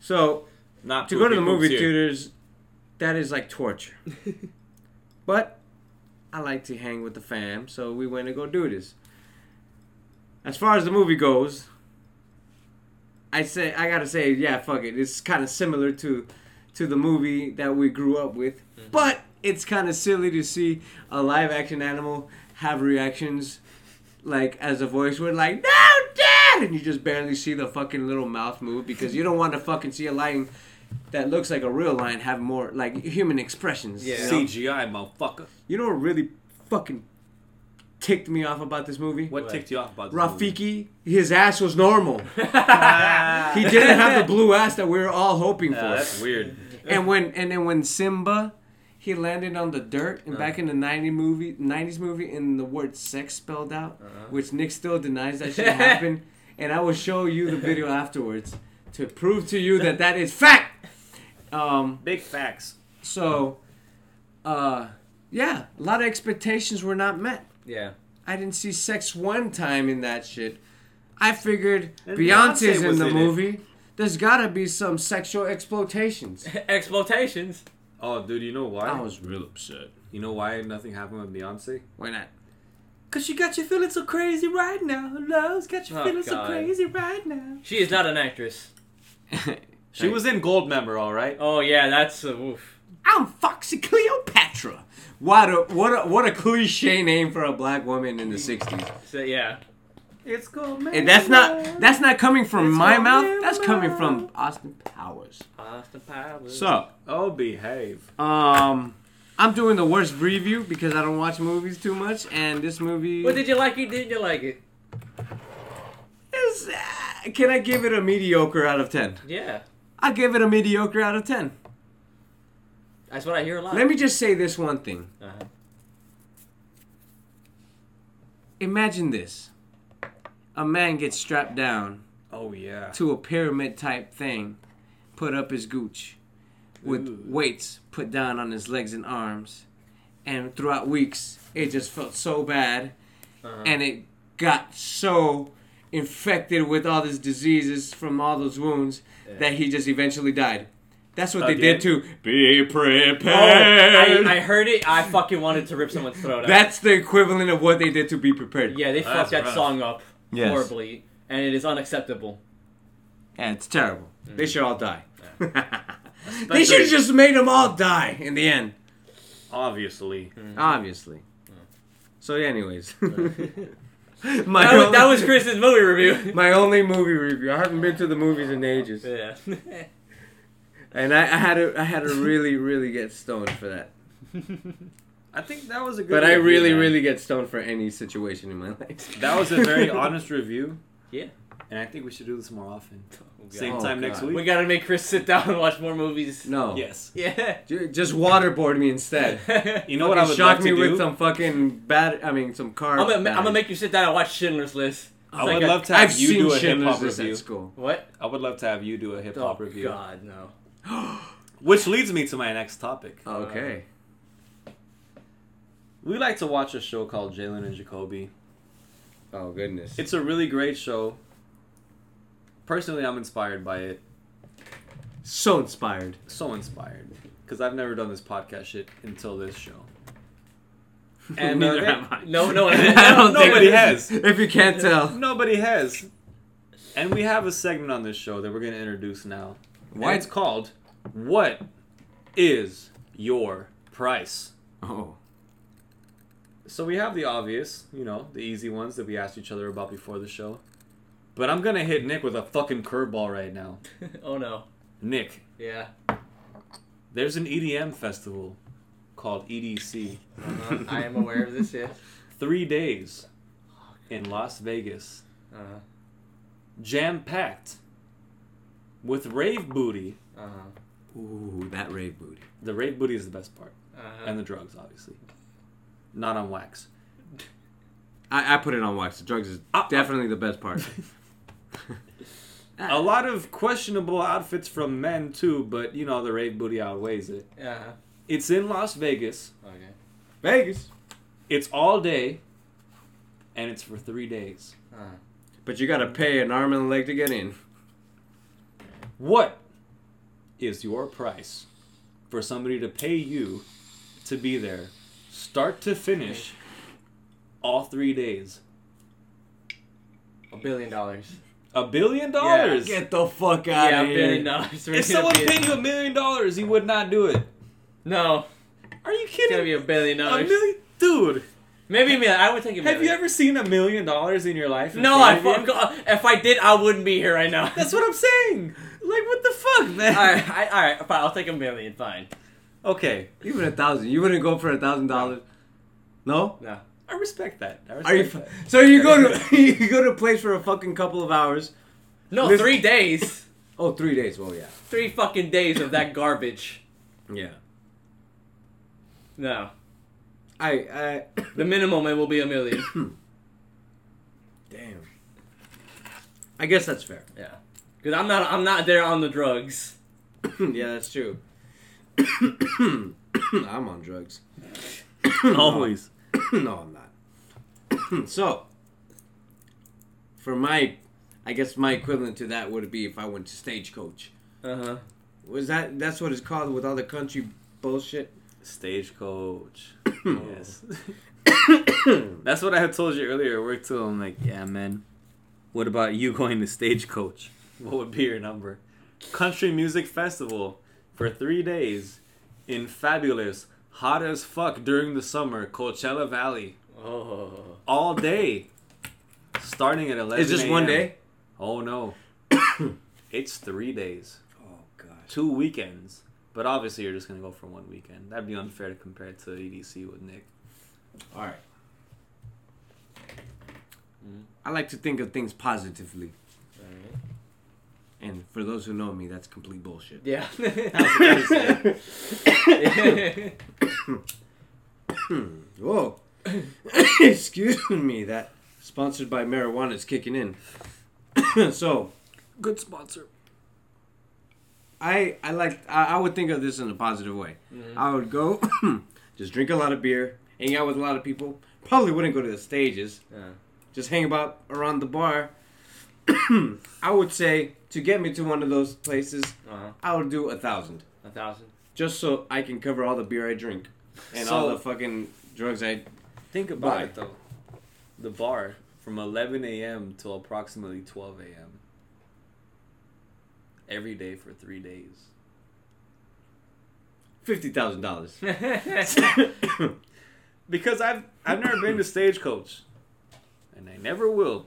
So Not to go to the movie poops here. theaters, that is like torture. [LAUGHS] but I like to hang with the fam, so we went to go do this. As far as the movie goes, I say I gotta say, yeah, fuck it. It's kind of similar to to the movie that we grew up with, mm-hmm. but it's kind of silly to see a live action animal have reactions like as a voice would like no dad and you just barely see the fucking little mouth move because you don't want to fucking see a lion that looks like a real lion have more like human expressions Yeah. you know? CGI, motherfucker. You know what really fucking ticked me off about this movie What ticked you off about this movie? Rafiki his ass was normal [LAUGHS] he didn't have the blue ass that we were all hoping Yeah, for that's weird. and when and then when Simba he landed on the dirt and back in the 90 movie 90s movie and the word sex spelled out Uh-huh. which Nick still denies that shit happened [LAUGHS] and I will show you the video afterwards to prove to you that that is fact um Big facts. so uh yeah a lot of expectations were not met Yeah. I didn't see sex one time in that shit I figured And Beyonce's Beyonce in the in it. movie there's gotta be some sexual exploitations [LAUGHS] Exploitations. Oh, dude, you know why? I was real upset You know why nothing happened with Beyonce? why not Cause she got you feeling so crazy right now. Love's got you Oh, feeling so crazy right now. She is not an actress. [LAUGHS] She was in Goldmember, all right. Oh yeah, that's uh, oof. I'm Foxy Cleopatra. What a what a what a cliche name for a black woman in the '60s. So, yeah. It's called. Member. And that's not that's not coming from It's my all mouth. in That's my coming from Austin Powers. Austin Powers. So, Oh, behave. um, I'm doing the worst review because I don't watch movies too much, and this movie Well, did you like it? Didn't you like it? is. Uh, can I give it a mediocre out of ten? Yeah. I give it a mediocre out of ten. That's what I hear a lot. Let me just say this one thing. Uh-huh. Imagine this: a man gets strapped down Oh yeah. to a pyramid type thing, put up his gooch, with Ooh. weights put down on his legs and arms, and throughout weeks it just felt so bad, Uh-huh. and it got so infected with all these diseases from all those wounds Yeah. that he just eventually died. That's what they Again? did to be Oh, prepared. I, I heard it. I fucking wanted to rip someone's throat out. That's the equivalent of what they did to be prepared. yeah, they That's fucked that rough. song up Yes. horribly, and it is unacceptable. Yeah, it's terrible. Mm. They should all die. [LAUGHS] they should have just made them all die in the end. Obviously. Mm. Obviously. Mm. So, anyways, [LAUGHS] [LAUGHS] my That was, only, that was Chris's movie review. my only movie review. I haven't been to the movies in ages, yeah. And I, I had to I had to really really get stoned for that. [LAUGHS] I think that was a good. But I really man. really get stoned for any situation in my [LAUGHS] life. That was a very honest review. Yeah. And I think we should do this more often. Oh, Same Oh, time next week. We gotta make Chris sit down and watch more movies. No. Yes. Yeah. Just waterboard me instead. [LAUGHS] You know what I Fucking would shock love me to with do? some fucking bad. I mean, some car. I'm gonna, I'm gonna make you sit down and watch Schindler's List. I It's would like a- love to have I've you do a hip hop review. at school. What? I would love to have you do a hip hop oh review. God, no. [GASPS] Which leads me to my next topic. Okay. We like to watch a show called Jalen and Jacoby. Oh goodness. It's a really great show. Personally, I'm inspired by it. so inspired. So inspired. Because I've never done this podcast shit until this show. [LAUGHS] And uh, Neither they- have I. No, no. [LAUGHS] I don't think Nobody it- has. If you can't tell. Nobody has. And we have a segment on this show that we're going to introduce now. And it's called What is Your Price? Oh. So we have the obvious, you know, the easy ones that we asked each other about before the show. But I'm going to hit Nick with a fucking curveball right now. [LAUGHS] oh no. Nick, Yeah. there's an EDM festival called EDC. Uh-huh. I am aware of this. Yeah. [LAUGHS] three days in Las Vegas, Uh-huh. jam packed with rave booty. Uh-huh. Ooh, that rave booty. The rave booty is the best part, Uh-huh. and the drugs, obviously. Not on wax. I, I put it on wax. The drugs is Ah, ah. definitely the best part. [LAUGHS] [LAUGHS] A lot of questionable outfits from men too, but you know the rave booty outweighs it. uh-huh. It's in Las Vegas. Okay. Vegas. It's all day, and it's for three days. Uh-huh. But you gotta pay an arm and a leg to get in. What is your price for somebody to pay you to be there, start to finish, all three days? A billion dollars. A billion dollars. Get the fuck out of here. Yeah, a of here. billion dollars. If someone paid you a million dollars, you would not do it. No, Are you kidding? it's gonna be a billion A dollars. million, dude. Maybe a million. I would take a million. Have you ever seen a million dollars in your life? in No, I front of you? fuck. If I did, I wouldn't be here right now. That's what I'm saying. Like, what the fuck, man? all right, I, all right, fine. I'll take a million. Fine. Okay, Even a thousand. You wouldn't go for a thousand dollars. No. No. I respect that. I respect Are you? that. So you go to [LAUGHS] [LAUGHS] you go to a place for a fucking couple of hours. No, Listen- three days. Oh, three days. Well, yeah. Three fucking days of that garbage. Yeah. No. I I. [COUGHS] The minimum it will be a million. [COUGHS] Damn. I guess that's fair. yeah. Because I'm not. I'm not there on the drugs. [COUGHS] yeah, that's true. I'm on drugs. Always. no, I'm not. so, for my, I guess my equivalent to that would be if I went to Stagecoach. Uh huh. Was that that's what it's called with all the country bullshit? Stagecoach. [COUGHS] yes. [COUGHS] That's what I had told you earlier at work too. I'm like, yeah, man. What about you going to Stagecoach? What would be your number? Country Music Festival for three days in fabulous, hot as fuck during the summer, Coachella Valley. Oh. All day. Starting at 11 Is this one day? Oh no. [COUGHS] it's three days. Oh gosh. Two weekends. But obviously you're just gonna go for one weekend. That'd be unfair to compare it to EDC with Nick. All right. Mhm. I like to think of things positively, and for those who know me, that's complete bullshit. Yeah. [LAUGHS] [LAUGHS] [COUGHS] Whoa. [COUGHS] Excuse me. That sponsored by marijuana is kicking in. [COUGHS] so Good sponsor. I I like I, I would think of this in a positive way. Mhm. I would go [CLEARS THROAT] just drink a lot of beer, hang out with a lot of people. Probably wouldn't go to the stages. Yeah. Just hang about around the bar. [CLEARS THROAT] I would say to get me to one of those places, Uh-huh. I would do a thousand, A thousand. just so I can cover all the beer I drink and all the fucking drugs I. Think about Bye. it though. The bar from 11 a.m. till approximately 12 a.m. Every day for three days. Fifty thousand dollars. [LAUGHS] [COUGHS] Because I've I've never been to Stagecoach, and I never will.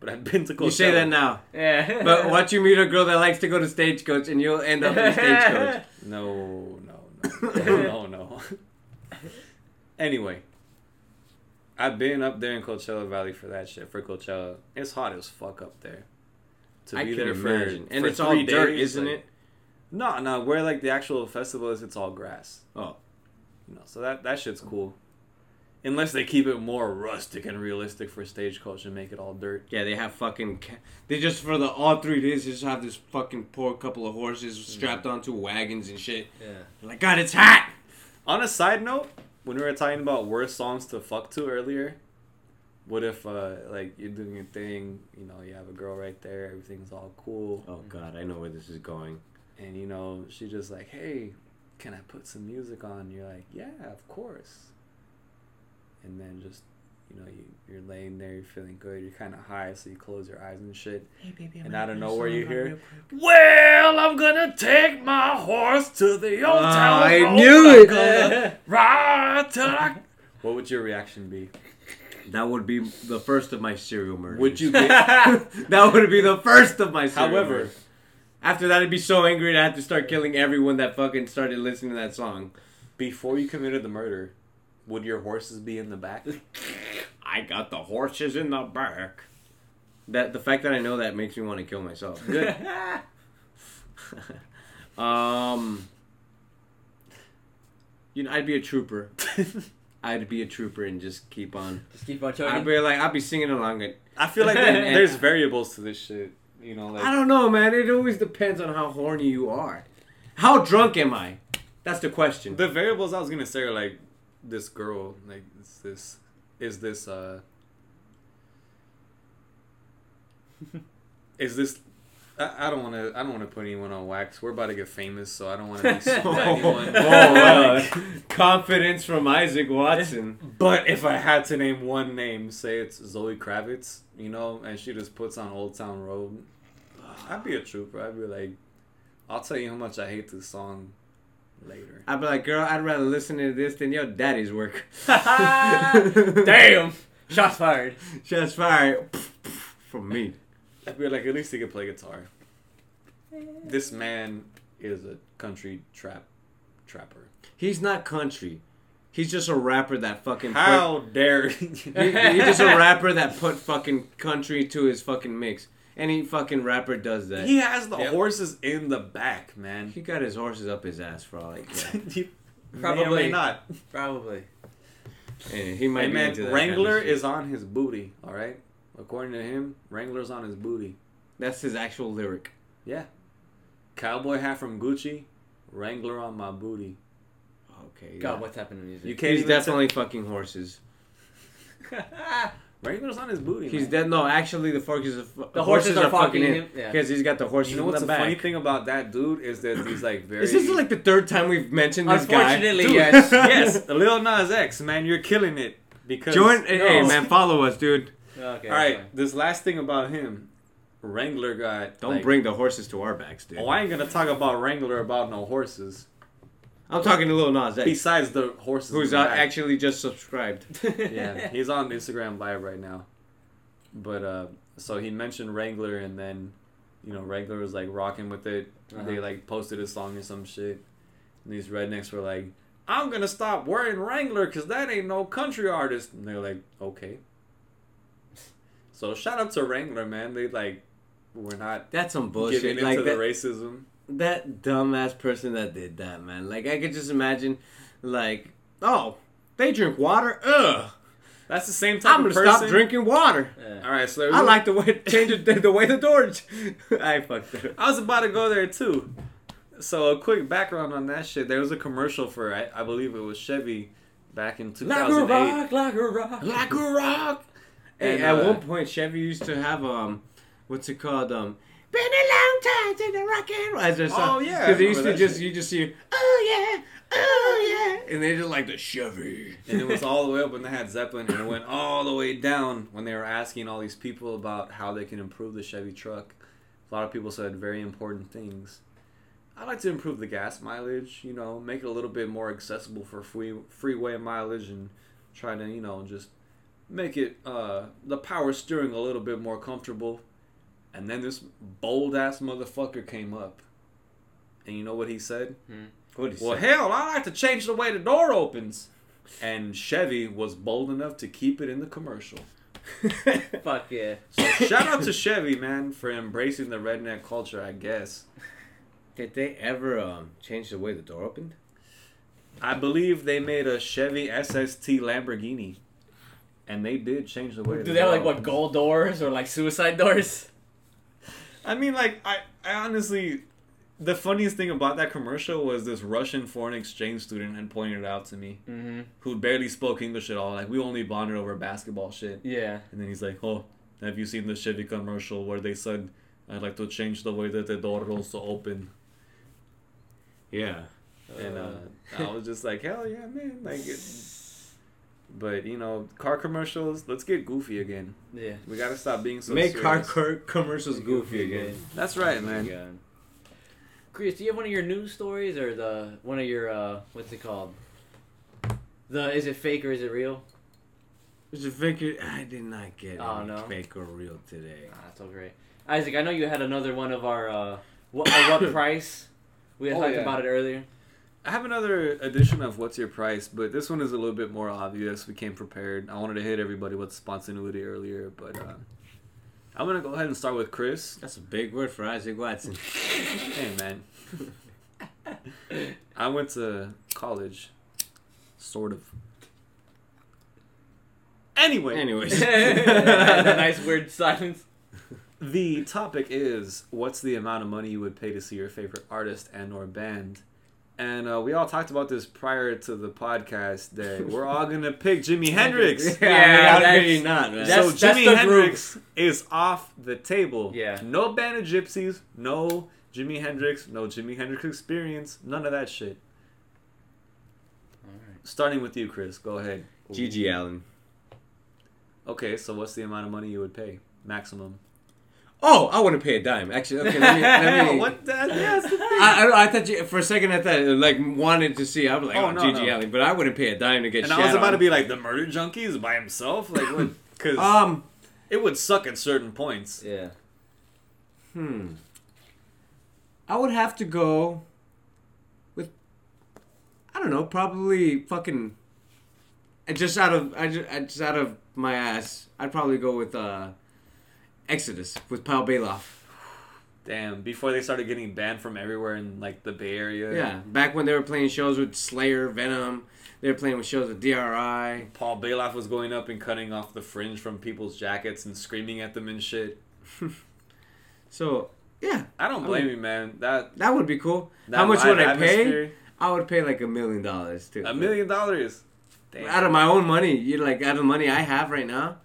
But I've been to Coachella. You say that now, yeah. but watch you meet a girl that likes to go to stagecoach, and you'll end up in a [LAUGHS] stagecoach. No, no, no, no, no. [COUGHS] anyway, I've been up there in Coachella Valley for that shit. For Coachella, it's hot as fuck up there. To I be there for- imagine, and for it's all three dirt, isn't like- it? No, no. Where like the actual festival is, it's all grass. Oh. You know, so that that shit's cool. Unless they keep it more rustic and realistic for Stagecoach and make it all dirt. Yeah, they have fucking. Ca- they just for the all three days they just have this fucking poor couple of horses mm-hmm. strapped onto wagons and shit. yeah. Like God, it's hot. On a side note, when we were talking about worst songs to fuck to earlier, what if uh like you're doing your thing, you know, you have a girl right there, everything's all cool, Oh God, I know where this is going. and you know she just like, hey, can I put some music on? You're like, yeah, of course. And then just you know you you're laying there, you're feeling good, you're kind of high, so you close your eyes and shit. Hey baby, And out of nowhere you hear, Well, I'm gonna take my horse to the old Ah, town. I road. knew I'm it. gonna [LAUGHS] Ride till I... What would your reaction be? That would be the first of my serial murders. Would you [LAUGHS] get? that would be the first of my serial However, murders. After that, I'd be so angry that I had to start killing everyone that fucking started listening to that song. before you committed the murder, would your horses be in the back? [LAUGHS] I got the horses in the back. That the fact that I know that makes me want to kill myself. [LAUGHS] Good. um, you know, I'd be a trooper. I'd be a trooper and just keep on. Just keep on I'd be like, I'd be singing along it. I feel like there- [LAUGHS] there's variables to this shit. You know, like I don't know, man. It always depends on how horny you are. How drunk am I? That's the question. the variables I was gonna say are like this girl, like is this is this uh [LAUGHS] is this I, I don't want to I don't want to put anyone on wax. We're about to get famous, so I don't want to be sued by anyone. oh, [LAUGHS] uh, confidence from Isaac Watson. But if I had to name one name, say it's Zoe Kravitz, you know, and she just puts on Old Town Road, [SIGHS] I'd be a trooper. I'd be like, I'll tell you how much I hate this song later. I'd be like, girl, I'd rather listen to this than your daddy's work. [LAUGHS] [LAUGHS] Damn! Shots fired. Shots fired from me. I'd be like, at least he could play guitar. This man is a country trap trapper. He's not country. He's just a rapper that fucking put, How dare he, he's just a rapper that put fucking country to his fucking mix. Any fucking rapper does that. He has the Yep. horses in the back, man. He got his horses up his ass for all I care. [LAUGHS] He may or Probably. may not. Probably. And he might Hey be man, into that Wrangler kind of shit. is on his booty. All right, according to him, Wrangler's on his booty. That's his actual lyric. Yeah. Cowboy hat from Gucci, Wrangler on my booty. Okay. God, yeah. what's happening to music? You can't He's even definitely fucking horses. [LAUGHS] Wrangler's on his booty. He's man. dead. No, actually, the horses are fu- The horses are fucking him him, yeah. because he's got the horses You know in what's the the funny thing about that dude is that he's like very. Is this like the third time we've mentioned this guy? Unfortunately, yes. [LAUGHS] yes, Lil Nas X, man, you're killing it because. Join, hey, hey, man, follow us, dude. Okay. All right, this last thing about him, Wrangler got. Don't like- bring the horses to our backs, dude. Oh, I ain't gonna talk about Wrangler about no horses. I'm talking to Lil Nas X, Besides the horses, who's the uh, actually just subscribed. [LAUGHS] yeah, he's on Instagram live right now. But uh, so he mentioned Wrangler, and then, you know, Wrangler was like rocking with it. Uh-huh. They like posted a song or some shit. And these rednecks were like, "I'm gonna stop wearing Wrangler because that ain't no country artist." And they're like, "Okay." So shout out to Wrangler, man. They like, we're not That's some giving bullshit. into Like the that, racism. that dumbass person that did that, man. Like I could just imagine, like, oh, they drink water. Ugh, That's the same type I'm gonna person. stop drinking water. Yeah. All right, so I like the way [LAUGHS] change the, the way the doors. [LAUGHS] I fucked it. up. I was about to go there too. So a quick background on that shit. There was a commercial for I, I believe it was Chevy back in 2008. Like a 2008. rock, like a rock. Like a rock. And, at uh, one point, Chevy used to have um, what's it called? Um, been a long time since the rock and roll. As their song. Oh, yeah, because they used to just shit. you just see, oh yeah, oh yeah, and they just like the Chevy. and it was all the way up when they had Zeppelin, and it went all the way down when they were asking all these people about how they can improve the Chevy truck. A lot of people said very important things. I'd like to improve the gas mileage, you know, make it a little bit more accessible for free freeway mileage, and try to, you know, just make it uh, the power steering a little bit more comfortable. And then this bold ass motherfucker came up, and you know what he said? What is Well, hell, I like to change the way the door opens. And Chevy was bold enough to keep it in the commercial. [LAUGHS] Fuck yeah. So shout out to Chevy, man, for embracing the redneck culture, I guess. Did they ever um change the way the door opened? I believe they made a Chevy SST Lamborghini. And they did change the way Do the they have like what gold doors or like suicide doors? I mean, like, I, I honestly, the funniest thing about that commercial was this Russian foreign exchange student had pointed it out to me, Mm-hmm. who barely spoke English at all. Like, we only bonded over basketball shit. Yeah. And then he's like, "Oh, have you seen the Chevy commercial where they said I'd like to change the way that the door rolls to open?" Yeah. And uh, I was just like, "Hell yeah, man!" Like, it, but you know, car commercials. Let's get goofy again. Yeah. We gotta stop being so. Serious. Make car serious. cor- commercials goofy again. That's right, Oh man. God. Chris, do you have one of your news stories or the one of your uh what's it called? The is it fake or is it real? Is it fake? or- I did not get Oh, any no? fake or real today. Ah, that's all great. Isaac, I know you had another one of our uh what uh, what [COUGHS] price? We had Oh, talked yeah. about it earlier. I have another edition of What's Your Price, but this one is a little bit more obvious. We came prepared. I wanted to hit everybody with spontaneity earlier, but uh, I'm gonna go ahead and start with Chris. That's a big word for Isaac Watson. [LAUGHS] Hey man, I went to college, sort of. Anyway, Anyways. [LAUGHS] a nice weird silence. the topic is what's the amount of money you would pay to see your favorite artist and or band and uh, we all talked about this prior to the podcast that we're all gonna pick Jimi [LAUGHS] Hendrix. Yeah, Yeah, I mean, how that's- not, man? that's- so Jimi the Hendrix is off the table. Yeah. No Band of Gypsys, no Jimi Hendrix, no Jimi Hendrix Experience, none of that shit. Starting with you, Chris. Go ahead. GG Allin. Okay, so what's the amount of money you would pay? Maximum. Oh, I wouldn't pay a dime. Actually, okay, let me. Let me [LAUGHS] what? The, yes. I, I, I thought you, for a second I thought like wanted to see. I was like, Oh, oh, no, GG no. Allin, but I wouldn't pay a dime to get. And I was about on. to be like the murder junkies by himself, like? Because [LAUGHS] Um. it would suck at certain points. Yeah. Hmm. I would have to go with. I don't know. Probably fucking. Just out of I just, just out of my ass, I'd probably go with uh, Exodus with Paul Baloff. Damn! Before they started getting banned from everywhere in like the Bay Area. Yeah, back when they were playing shows with Slayer, Venom, they were playing with shows with DRI. Paul Baloff was going up and cutting off the fringe from people's jackets and screaming at them and shit. [LAUGHS] So yeah, I don't I blame mean- you, man. That, that would be cool. How much would I pay? I would pay like a million dollars too. A million dollars. Damn. out of my own money. You like out of the money I have right now.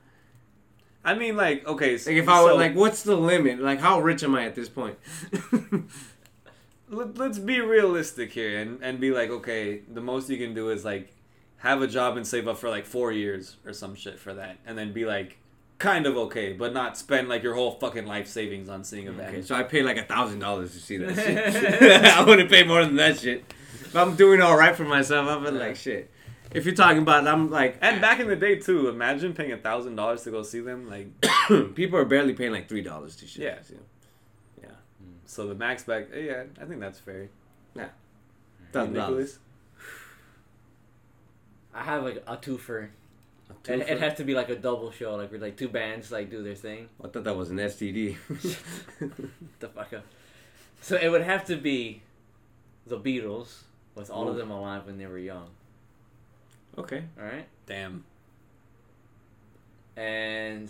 I mean, like, okay, so, Like if I so like, what's the limit? Like how rich am I at this point? [LAUGHS] let, let's be realistic here and, and be like, okay, the most you can do is like have a job and save up for like four years or some shit for that, and then be like kind of okay, but not spend like your whole fucking life savings on seeing a band. okay, so I pay like a thousand dollars to see that [LAUGHS] shit. [LAUGHS] I wouldn't pay more than that shit. If I'm doing all right for myself, I'm Yeah. like shit. If you're talking about, I'm like, And back in the day too, imagine paying a thousand dollars to go see them. Like, [COUGHS] people are barely paying like three dollars to shit. Yeah. so, yeah, so the max back, eh, yeah, I think that's fair. Yeah, thousand dollars. I have like a twofer. And It, it has to be like a double show, like where like two bands like do their thing. I thought that was an STD. [LAUGHS] [LAUGHS] the fuck up. So it would have to be the Beatles with all of them alive when they were young. Okay. All right, Damn. and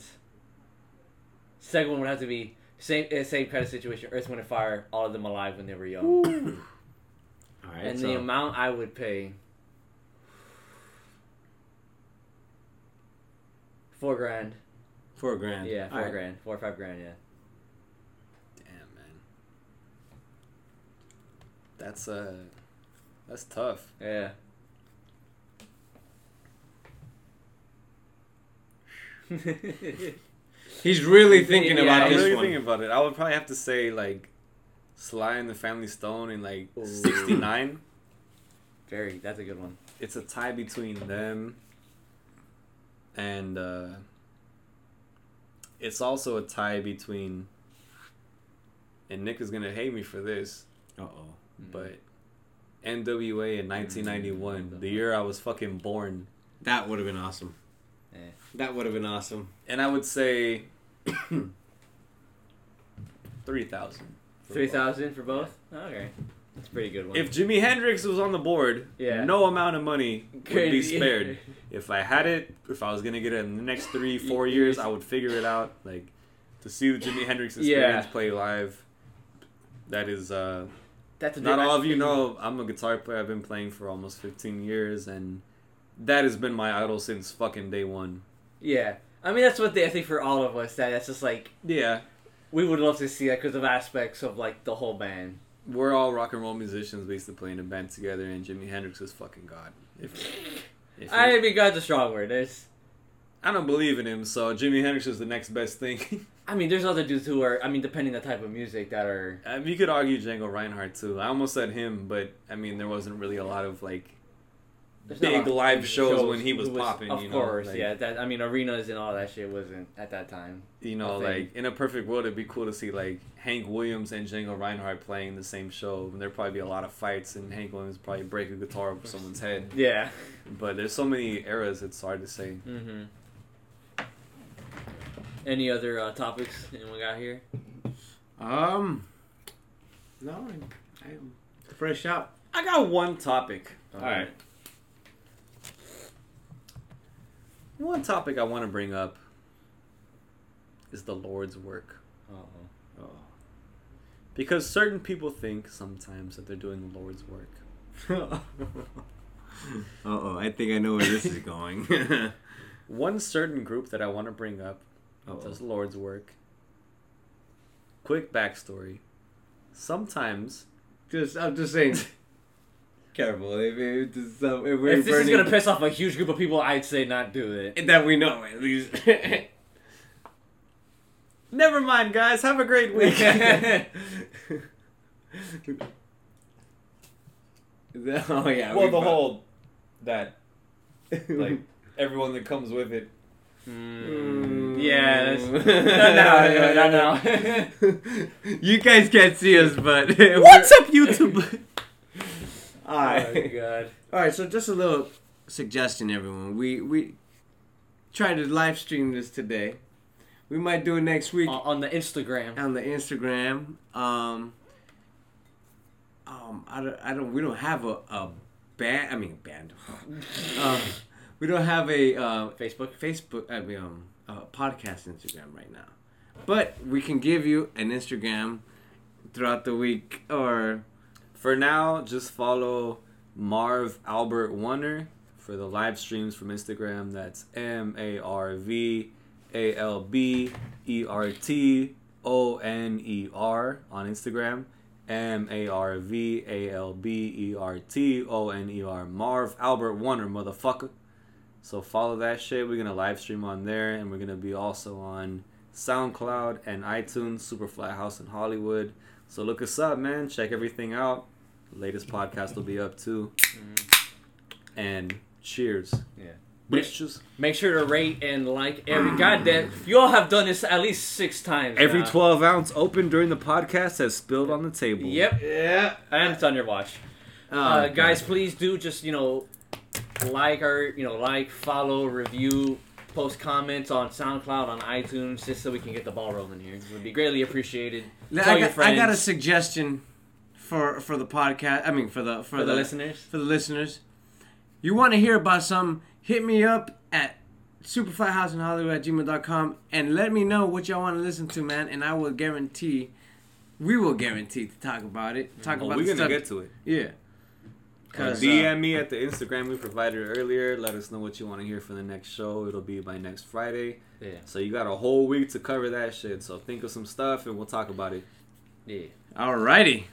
second one would have to be same uh, same kind of situation. Earth, Wind, and Fire, all of them alive when they were young. All right. and so, the amount I would pay. Four grand. four grand. Yeah, four All right. grand. Four or five grand, yeah. Damn, man. That's uh, that's tough. Yeah. [LAUGHS] He's really thinking Yeah, about I'm this really one. thinking about it. I would probably have to say like Sly and the Family Stone in like Ooh. '69. Very, that's a good one. It's a tie between them and uh, it's also a tie between. And Nick is gonna hate me for this, Uh oh. but NWA in 1991, the year I was fucking born, That would have been awesome. Yeah. That would have been awesome. and I would say [COUGHS] three thousand. Three thousand for both. Okay, that's a pretty good one. If Jimi Hendrix was on the board, Yeah. no amount of money would be spared. [LAUGHS] If I had it, if I was gonna get it in the next three, four years, I would figure it out. Like to see the Jimi Hendrix experience Yeah. play live. That is uh, that's a not all of you know. I'm a guitar player. I've been playing for almost 15 years, and that has been my idol since fucking day one. Yeah, I mean that's what they. I think for all of us, that that's just like Yeah, we would love to see that because of aspects of like the whole band. we're all rock and roll musicians. We used to play in a band together, and Jimi Hendrix is fucking god. If, if I mean, God's a strong word. There's, I don't believe in him, so Jimi Hendrix is the next best thing. [LAUGHS] I mean, there's other dudes who are. I mean, depending on the type of music that are. I mean, you could argue Django Reinhardt too. I almost said him, but I mean, there wasn't really a lot of like There's big of live shows, shows when he was, was- popping. Of you know, course, like, yeah. That I mean, arenas and all that shit wasn't at that time. You know, like in a perfect world, it'd be cool to see like Hank Williams and Django Reinhardt playing the same show. And there'd probably be a lot of fights, and Hank Williams probably break a guitar over someone's head. Yeah. But there's so many eras, it's hard to say. Mm-hmm. Any other uh, topics anyone got here? Um, no, I, I'm fresh out. I got one topic. All right. One topic I want to bring up is the Lord's work. Uh-oh. Oh. Because certain people think sometimes that they're doing the Lord's work. [LAUGHS] uh oh, I think I know where this is going. [LAUGHS] One certain group that I want to bring up Uh-oh. does the Lord's work. Quick backstory. Sometimes Just, I'm just saying. Careful, if, if, this, is some- if we're If this is gonna piss off a huge group of people, I'd say not do it. [LAUGHS] that we know at least. [LAUGHS] Never mind, guys. Have a great [LAUGHS] week. oh yeah. well, we the bu- whole that like everyone that comes with it. Mm, yeah, no, no, no, now, not you guys can't see us, but What's up, YouTube? All oh right. god. [LAUGHS] All right, so just a little suggestion, everyone. We we tried to live stream this today. We might do it next week On, on the Instagram. on the Instagram. Um, um, I don't, I don't, we don't have a, a band. I mean, band. [LAUGHS] um, we don't have a uh, Facebook. Facebook. I mean, um, uh, podcast Instagram right now, but we can give you an Instagram throughout the week or For now, just follow Marv Albert Warner for the live streams from Instagram. That's M A R V A L B E R T O N E R on Instagram. M A R V A L B E R T O N E R. Marv Albert Warner, motherfucker. So follow that shit. We're gonna live stream on there, and we're gonna be also on SoundCloud and iTunes, Superfly House in Hollywood. So look us up, man. Check everything out. Latest podcast will be up too. And cheers. Yeah. Bitches. Make sure to rate and like every goddamn. You all have done this at least six times. Every now. 12 ounce open during the podcast has spilled on the table. Yep, yeah. and it's on your watch. Oh, uh, guys, please do just you know like our you know like, follow, review, post comments on SoundCloud, on iTunes, just so we can get the ball rolling here. It would be greatly appreciated. I Tell your got, I got a suggestion for for the podcast. I mean, for the for, For the listeners? For the listeners, you want to hear about some? Hit me up at superflyhouseinhollywood at gmail.com and let me know what y'all want to listen to, man. And I will guarantee, we will guarantee to talk about it. Talk Oh, about we're gonna stuff. get to it. yeah. Cause, uh, DM me at the Instagram we provided earlier. Let us know what you want to hear for the next show. It'll be by next Friday. Yeah, So you got a whole week to cover that shit. So think of some stuff and we'll talk about it. yeah. Alrighty.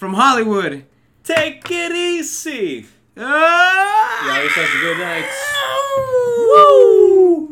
From Hollywood. Take it easy. Ah! Y'all yourselves a good night. Woo!